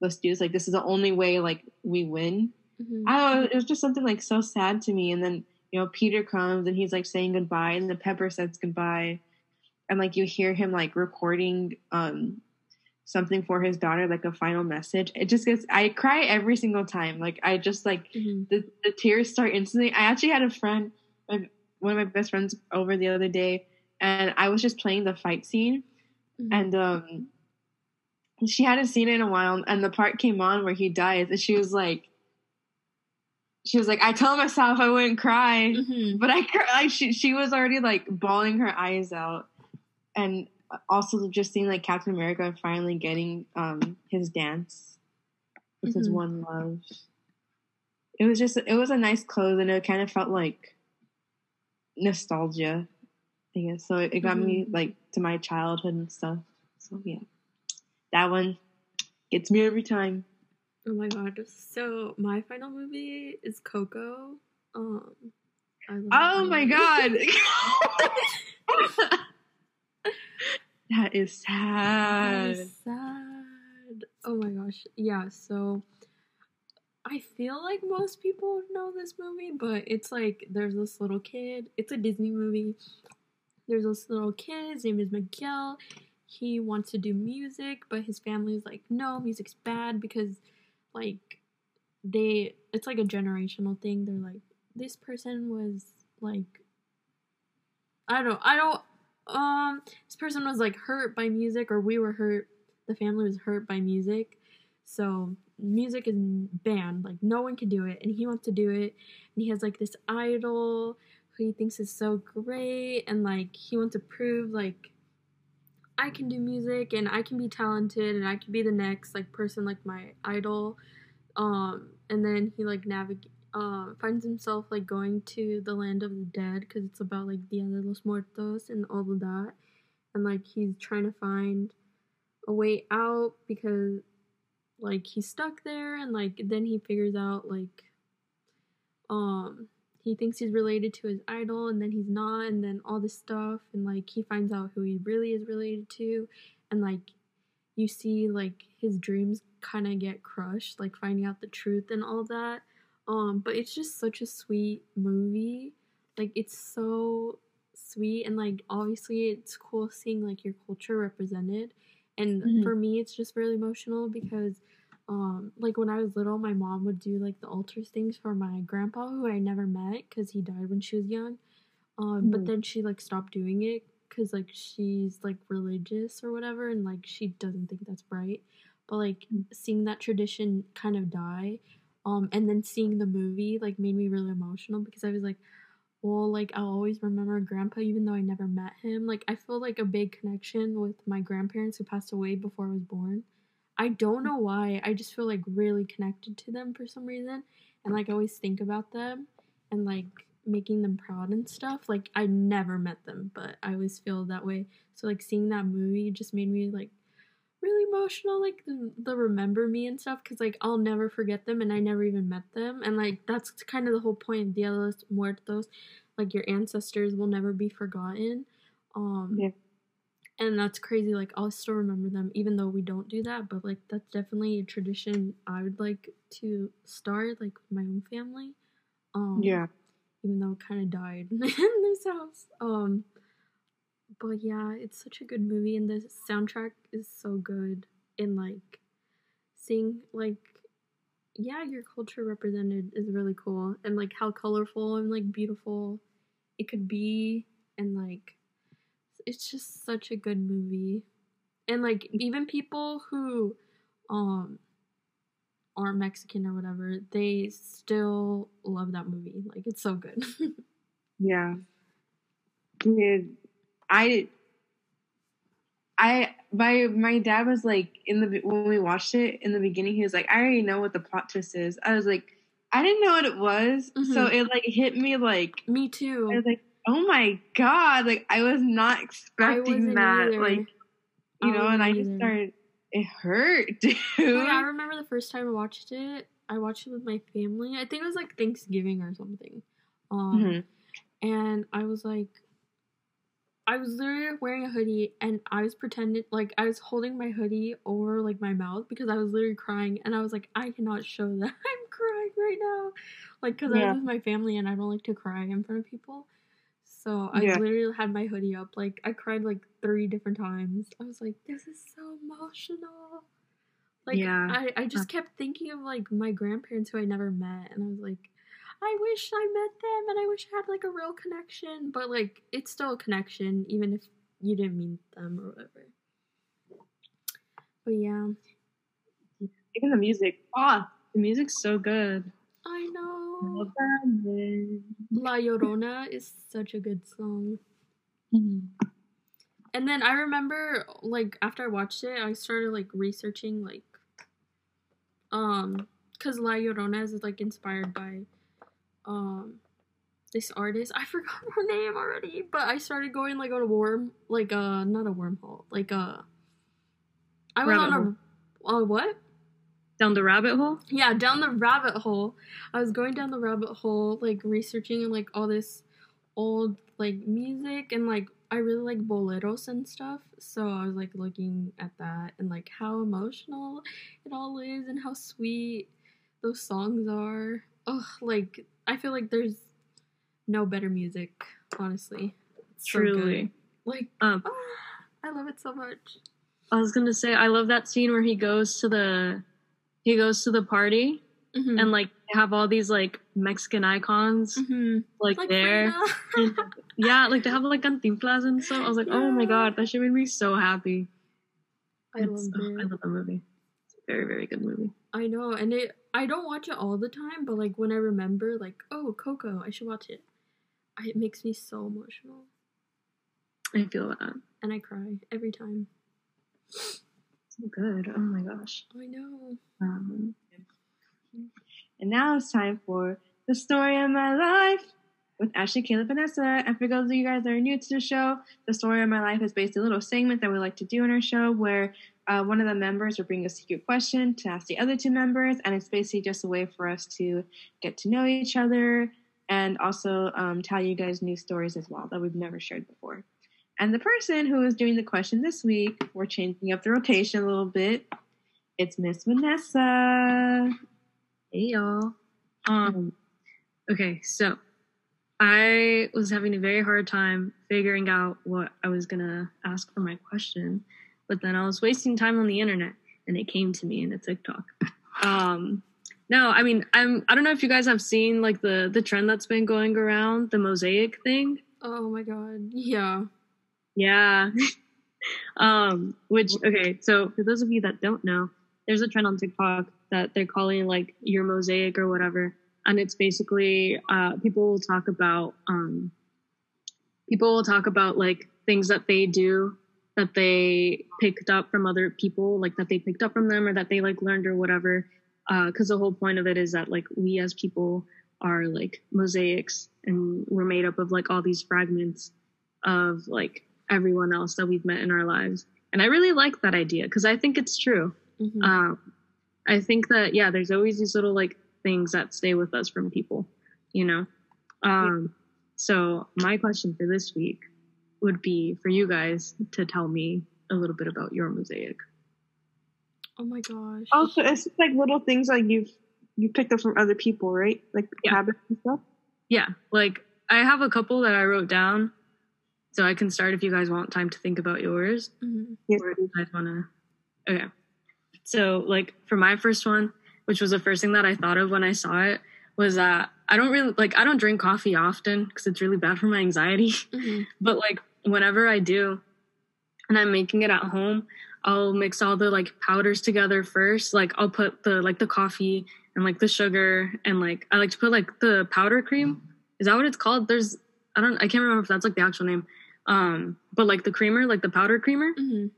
let's do this like this is the only way like we win Mhm. I don't know, it was just something like so sad to me. And then, you know, Peter comes and he's like saying goodbye and the Pepper says goodbye. And like you hear him like recording um something for his daughter, like a final message. It just gets I cry every single time. Like I just like Mhm. the, the tears start instantly. I actually had a friend, my, one of my best friends over the other day, and I was just playing the fight scene Mhm. and um she hadn't seen it in a while and the part came on where he dies and she was like she was like i told myself i wouldn't cry Mhm. but i like she, she was already like bawling her eyes out and also just seeing like captain america finally getting um his dance with his Mhm. one love it was just it was a nice close and it kind of felt like nostalgia i guess so it, it got me like to my childhood and stuff so yeah that one gets me every time Oh my god. So my final movie is Coco. Um I love oh my god that is sad is sad. Oh my gosh. Yeah, so I feel like most people know this movie, but it's like there's this little kid. It's a Disney movie. There's this little kid. His name is Miguel. He wants to do music, but his family is like, no, music's bad because, like, they. It's like a generational thing. They're like, this person was like, I don't, I don't. Um, this person was like hurt by music, or we were hurt. The family was hurt by music, so music is banned. Like no one can do it, and he wants to do it. And he has like this idol who he thinks is so great, and like he wants to prove like I can do music and I can be talented and I can be the next like person like my idol. Um, and then he like navigate. Uh, finds himself like going to the land of the dead because it's about like Dia de los Muertos and all of that, and like he's trying to find a way out because like he's stuck there and like then he figures out like um he thinks he's related to his idol and then he's not and then all this stuff and like he finds out who he really is related to and like you see like his dreams kind of get crushed like finding out the truth and all that. Um but it's just such a sweet movie. Like it's so sweet and like obviously it's cool seeing like your culture represented. And Mhm. for me it's just really emotional because um like when i was little my mom would do like the altars things for my grandpa who i never met because he died when she was young um but Mhm. then she like stopped doing it because like she's like religious or whatever and like she doesn't think that's right but like Mm. seeing that tradition kind of die um and then seeing the movie like made me really emotional because i was like well like i'll always remember grandpa even though i never met him like i feel like a big connection with my grandparents who passed away before i was born i don't know why i just feel like really connected to them for some reason and like i always think about them and like making them proud and stuff like i never met them but i always feel that way so like seeing that movie just made me like really emotional like the, the remember me and stuff because like i'll never forget them and i never even met them and like that's kind of the whole point of dia de los muertos like your ancestors will never be forgotten um Yeah. And that's crazy like i'll still remember them even though we don't do that but like that's definitely a tradition i would like to start like with my own family um Yeah. even though it kind of died in this house. Um, but yeah, it's such a good movie, and the soundtrack is so good. And like, seeing like, yeah, your culture represented is really cool, and like how colorful and like beautiful it could be, and like, it's just such a good movie. And like, even people who, um, aren't Mexican or whatever, they still love that movie. Like it's so good. Yeah. Dude, I, I, my my dad was like in the when we watched it in the beginning, he was like, I already know what the plot twist is. I was like, I didn't know what it was, so Mhm. it like hit me like Me I too. was like, oh my god, like I was not expecting that, either. like you know, and I just started. It hurt, dude. Oh, yeah, I remember the first time I watched it. I watched it with my family. I think it was like Thanksgiving or something. Um, Mhm. and I was like, I was literally wearing a hoodie, and I was pretending like I was holding my hoodie over like my mouth because I was literally crying, and I was like, I cannot show that I'm crying right now, like because I was with my family and I don't like to cry in front of people. So I Yeah. literally had my hoodie up, like I cried like three different times. I was like, this is so emotional. Like Yeah. I, I just kept thinking of like my grandparents who I never met, and I was like, I wish I met them, and I wish I had like a real connection. But like, it's still a connection, even if you didn't meet them or whatever. But yeah, Even the music. Ah, the music's so good. I know. La Llorona is such a good song. And then I remember, like, after I watched it, I started like researching, like, um, because La Llorona is like inspired by, um, this artist. I forgot her name already, but I started going like on a worm, like, uh, not a wormhole, like, uh, I was Rabbit on a, uh, what? Down the rabbit hole? yeah down the rabbit hole i was going down the rabbit hole like researching and like all this old like music and like i really like boleros and stuff so i was like looking at that and like how emotional it all is and how sweet those songs are. Ugh, like I feel like there's no better music, honestly. It's so. Truly. Like Um, ah, I love it so much. I was gonna say I love that scene where he goes to the he goes to the party Mhm. and like they have all these like Mexican icons Mhm. like, Like there. And, yeah, like they have like cantinflas and stuff. I was like, oh my god, that should made me so happy. I It's- love ugh, I love the movie. It's a very very good movie. I know, and it. I don't watch it all the time, but like when I remember, like, oh, Coco, I should watch it. I, it makes me so emotional, I feel that. and I cry every time. Good. Oh my gosh. I know. Um, And now it's time for the story of my life with Ashley, Caleb, Vanessa. And for those of you guys that are new to the show, the story of my life is basically a little segment that we like to do in our show where uh, one of the members will bring a secret question to ask the other two members, and it's basically just a way for us to get to know each other and also um, tell you guys new stories as well that we've never shared before. And the person who is doing the question this week, we're changing up the rotation a little bit. It's Miss Vanessa. Hey y'all. Um okay, so I was having a very hard time figuring out what I was gonna ask for my question, but then I was wasting time on the internet and it came to me in a TikTok. Um no, I mean I'm I don't know if you guys have seen like the the trend that's been going around, the mosaic thing. Oh my god. Yeah. Yeah. um, which okay, so for those of you that don't know, there's a trend on TikTok that they're calling like your mosaic or whatever. And it's basically uh people will talk about um people will talk about like things that they do that they picked up from other people, like that they picked up from them or that they like learned or whatever. Uh, because the whole point of it is that like we as people are like mosaics and we're made up of like all these fragments of like everyone else that we've met in our lives. And I really like that idea because I think it's true. Mhm. Um, I think that yeah, there's always these little like things that stay with us from people, you know. Um, so my question for this week would be for you guys to tell me a little bit about your mosaic. oh my gosh. Also, it's just like little things like you've you picked up from other people, right? Like Yeah. habits and stuff. Yeah, like I have a couple that I wrote down, so I can start if you guys want time to think about yours. Mhm. Yes. Or do you guys want to? Okay. So, like, for my first one, which was the first thing that I thought of when I saw it, was that I don't really like, I don't drink coffee often because it's really bad for my anxiety. Mhm. but, like, whenever I do and I'm making it at home, I'll mix all the like powders together first. Like, I'll put the like the coffee and like the sugar and like I like to put like the powder cream. Is that what it's called? There's, I don't, I can't remember if that's like the actual name. Um, but like the creamer, like the powder creamer Mhm.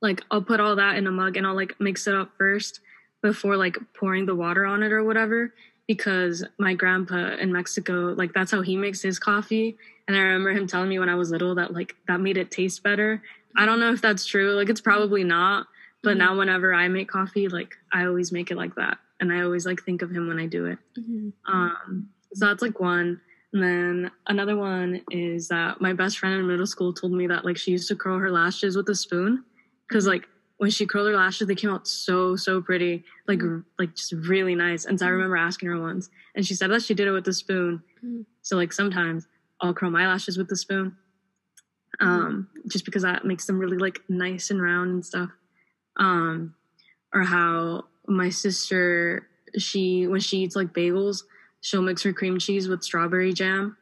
like I'll put all that in a mug and I'll like mix it up first before like pouring the water on it or whatever because my grandpa in Mexico like that's how he makes his coffee and I remember him telling me when I was little that like that made it taste better. I don't know if that's true. Like it's probably not, but Mhm. now whenever I make coffee like I always make it like that and I always like think of him when I do it. Mhm. Um, so that's like one. And then another one is that my best friend in middle school told me that like she used to curl her lashes with a spoon because like when she curled her lashes, they came out so so pretty, like r- like just really nice. And so I remember asking her once, and she said that she did it with a spoon. Mhm. So like sometimes I'll curl my lashes with a spoon, um, just because that makes them really like nice and round and stuff. Um, or how my sister she when she eats like bagels, she'll mix her cream cheese with strawberry jam.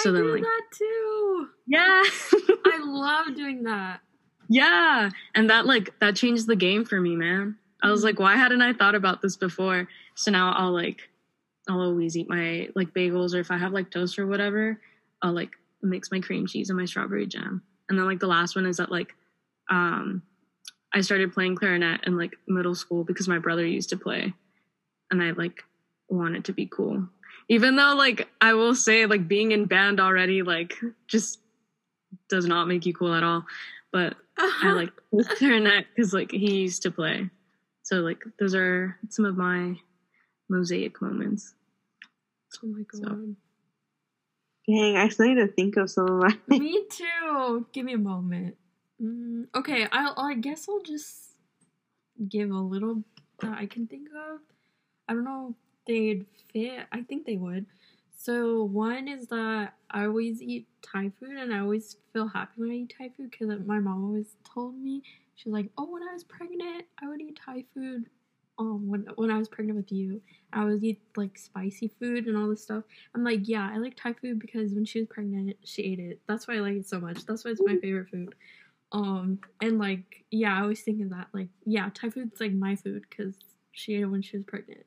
So I then do like that too. yeah. I love doing that. Yeah. And that like that changed the game for me, man. I was like, why hadn't I thought about this before? So now I'll like I'll always eat my like bagels or if I have like toast or whatever, I'll like mix my cream cheese and my strawberry jam. And then like the last one is that like um I started playing clarinet in like middle school because my brother used to play and I like wanted to be cool. Even though like I will say like being in band already like just does not make you cool at all. But I like clarinet because like he used to play. So like those are some of my mosaic moments. Oh my So. god. Dang, I still need to think of some of my. Me too. Give me a moment. Mm, okay, I'll. I guess I'll just give a little that I can think of. I don't know if they'd fit. I think they would. So one is that I always eat Thai food, and I always feel happy when I eat Thai food because my mom always told me she's like, "Oh, when I was pregnant, I would eat Thai food." Um, when when I was pregnant with you, I would eat like spicy food and all this stuff. I'm like, yeah, I like Thai food because when she was pregnant, she ate it. That's why I like it so much. That's why it's my favorite food. Um, and like, yeah, I always think of that. Like, yeah, Thai food's like my food because she ate it when she was pregnant.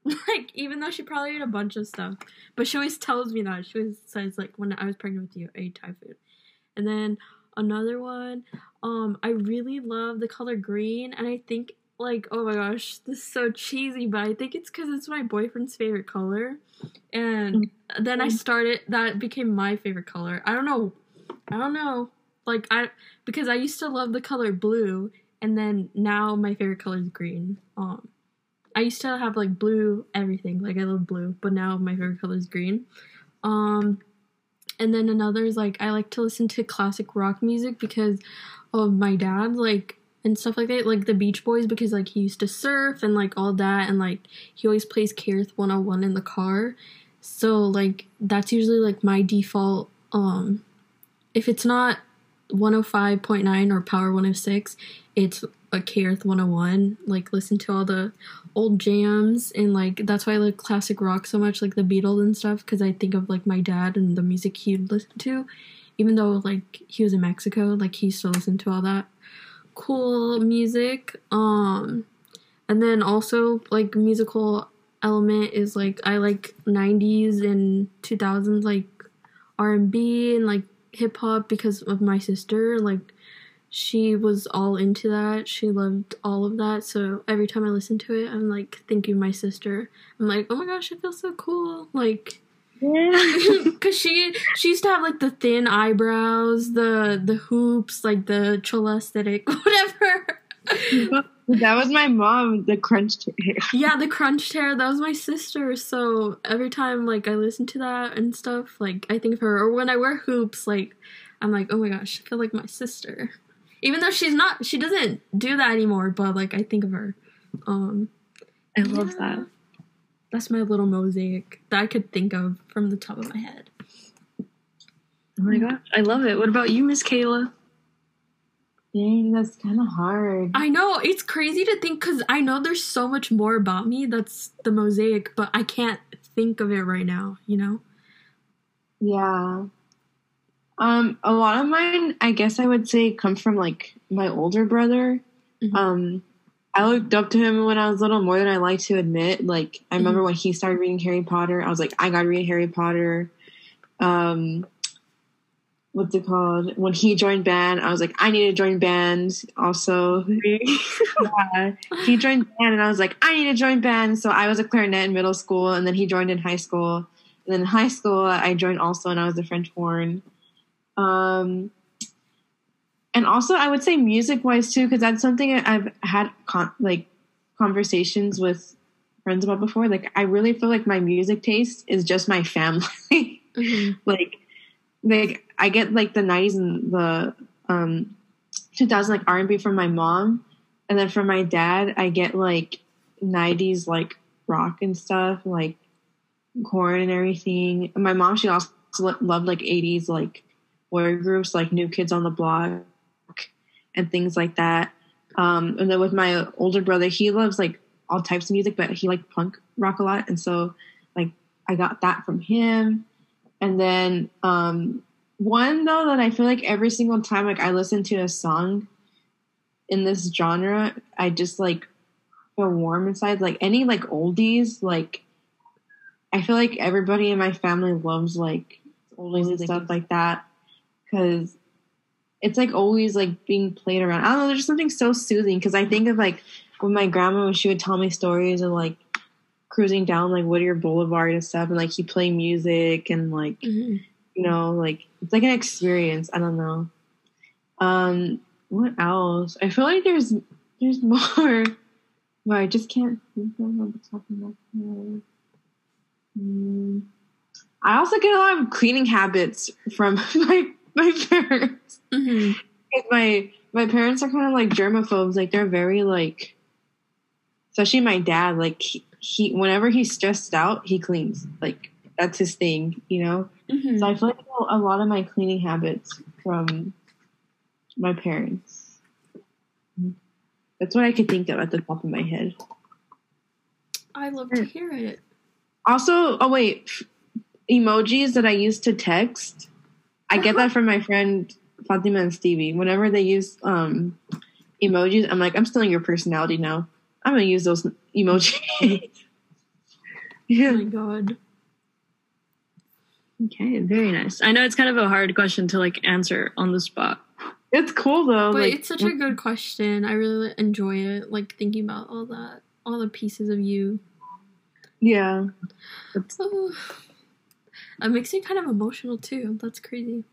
like, even though she probably ate a bunch of stuff, but she always tells me that. She always says like, when I was pregnant with you, I ate Thai food. And then another one, um, I really love the color green, and I think like, oh my gosh, this is so cheesy, but I think it's because it's my boyfriend's favorite color. And then I started, that became my favorite color. I don't know. I don't know. Like, I, because I used to love the color blue, and then now my favorite color is green. Um, I used to have like blue everything, like I love blue, but now my favorite color is green. Um, and then another is like I like to listen to classic rock music because of my dad. Like and stuff like that, like the Beach Boys, because like he used to surf and like all that, and like he always plays K-Earth 101 in the car. So like that's usually like my default. Um, if it's not 105.9 or Power 106, it's a K-Earth 101. Like listen to all the old jams and like that's why I like classic rock so much, like the Beatles and stuff, because I think of like my dad and the music he'd listen to. Even though like he was in Mexico, like he used to listen to all that cool music. Um, and then also like musical element is like I like 90s and 2000s like R&B and like hip hop because of my sister. Like she was all into that. She loved all of that. So every time I listen to it, I'm like thinking of my sister. I'm like, oh my gosh, I feel so cool. Like yeah. Cause she she used to have like the thin eyebrows, the the hoops, like the chola aesthetic, whatever. That was my mom, the crunched hair. Yeah, the crunched hair. That was my sister. So every time like I listen to that and stuff, like I think of her. Or when I wear hoops, like I'm like, oh my gosh, I feel like my sister. Even though she's not, she doesn't do that anymore. But like I think of her. Um, I love yeah. that. That's my little mosaic that I could think of from the top of my head. Oh my gosh, I love it. What about you, Miss Kayla? Dang, that's kind of hard. I know it's crazy to think because I know there's so much more about me that's the mosaic, but I can't think of it right now. You know? Yeah. Um, a lot of mine, I guess I would say, come from like my older brother. Mm-hmm. Um, I looked up to him when I was little more than I like to admit. Like I remember mm-hmm. when he started reading Harry Potter, I was like, I gotta read Harry Potter. Um, what's it called? When he joined band, I was like, I need to join band. Also, yeah, he joined band, and I was like, I need to join band. So I was a clarinet in middle school, and then he joined in high school. And then in high school, I joined also, and I was a French horn. Um, and also I would say music wise too, because that's something I've had con- like conversations with friends about before. Like I really feel like my music taste is just my family. mm-hmm. Like, like I get like the '90s and the um 2000 like R&B from my mom, and then from my dad I get like '90s like rock and stuff, like Korn and everything. And my mom she also loved like '80s like boy groups like New Kids on the Block and things like that. Um, and then with my older brother, he loves like all types of music, but he liked punk rock a lot, and so like I got that from him. And then um, one though that I feel like every single time like I listen to a song in this genre, I just like feel warm inside. Like any like oldies, like I feel like everybody in my family loves like oldies and stuff like that because it's like always like being played around. I don't know. There's something so soothing because I think of like when my grandma when she would tell me stories of like cruising down like Whittier Boulevard and stuff, and like he play music and like mm-hmm. you know like it's like an experience. I don't know. Um, what else? I feel like there's there's more, but I just can't think of of my head. Mm. I also get a lot of cleaning habits from my my parents. Mm-hmm. My my parents are kind of like germaphobes. Like they're very like, especially my dad. Like he, he whenever he's stressed out, he cleans. Like that's his thing, you know. Mhm. So I feel like a lot of my cleaning habits from my parents. That's what I could think of at the top of my head. I love to hear it. Also, oh wait, emojis that I use to text. I get that from my friend Fatima and Stevie. Whenever they use um emojis, I'm like, I'm stealing your personality now. I'm gonna use those emojis. Oh my god. Okay, very nice. I know it's kind of a hard question to like answer on the spot. It's cool though. But like, it's such a good question. I really enjoy it. Like thinking about all that, all the pieces of you. yeah. Oh. It makes me kind of emotional too. That's crazy.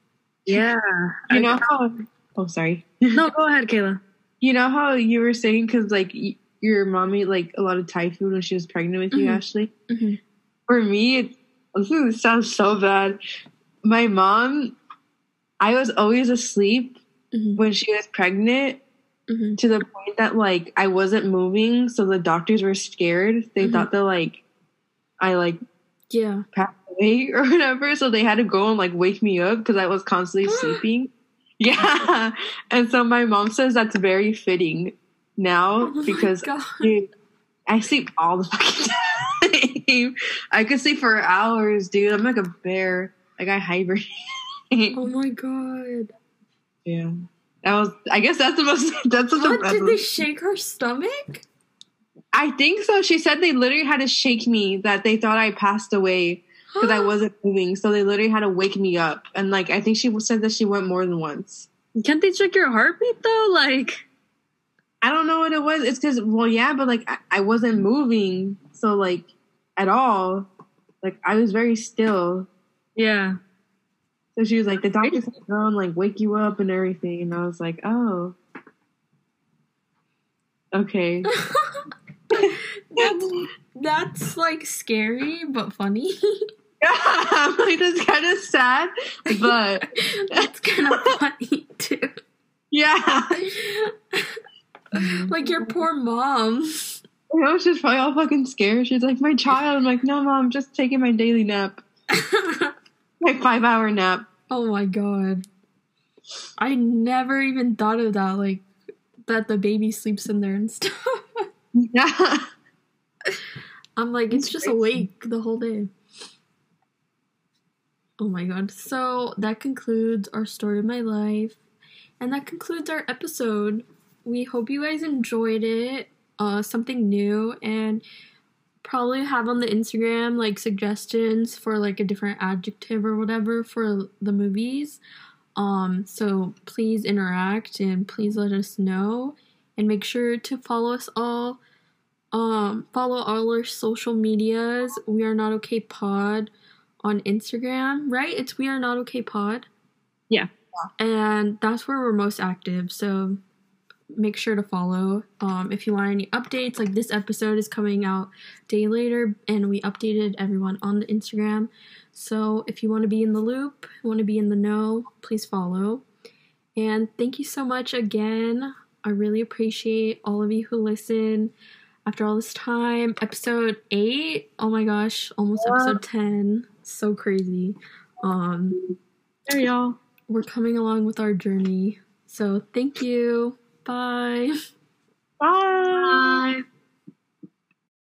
Yeah. You know how? Oh, sorry. no, go ahead, Kayla. You know how you were saying because like y- your mom ate like a lot of Thai food when she was pregnant with you, Mhm. Ashley. Mhm. For me, it, this sounds so bad. My mom, I was always asleep Mhm. when she was pregnant Mhm. to the point that like I wasn't moving, so the doctors were scared. They Mhm. thought that like I like Yeah. passed away or whatever, so they had to go and like wake me up because I was constantly sleeping. Yeah, and so my mom says that's very fitting now Oh because dude, I sleep all the fucking time. I could sleep for hours, dude. I'm like a bear. Like I hibernate. Oh my god. yeah, that was. I guess that's the most. That's the What? Did they shake her stomach? I think so. She said they literally had to shake me that they thought I passed away because I wasn't moving. So they literally had to wake me up. And like I think she said that she went more than once. Can't they check your heartbeat though? Like, I don't know what it was. It's because well, yeah, but like I, I wasn't moving, so like at all. Like I was very still. yeah. So she was like, the doctor's gonna go and like wake you up and everything. And I was like, oh, okay. that's, that's like scary but funny. I'm like that's kind of sad, but that's kind of funny too. yeah. Like your poor mom. You know, she's probably all fucking scared. She's like, my child. I'm like, no, mom, just taking my daily nap, my five hour nap. oh my god. I never even thought of that, like that the baby sleeps in there and stuff. Yeah. I'm like, it's just awake the whole day. Oh my god. So that concludes our story of my life. And that concludes our episode. We hope you guys enjoyed it. Uh something new and probably have on the Instagram like suggestions for like a different adjective or whatever for the movies. Um so please interact and please let us know and make sure to follow us all um follow all our social medias. We are not okay pod on instagram right? It's we are not okay pod. Yeah. and that's where we're most active so make sure to follow. Um if you want any updates like this episode is coming out day later and we updated everyone on the instagram. So if you want to be in the loop want to be in the know please follow. And thank you so much again i really appreciate all of you who listen after all this time. Episode eight. Oh my gosh, almost Yeah. episode ten. So crazy. Um, There, y'all. we're coming along with our journey. So thank you. Bye. Bye. Bye.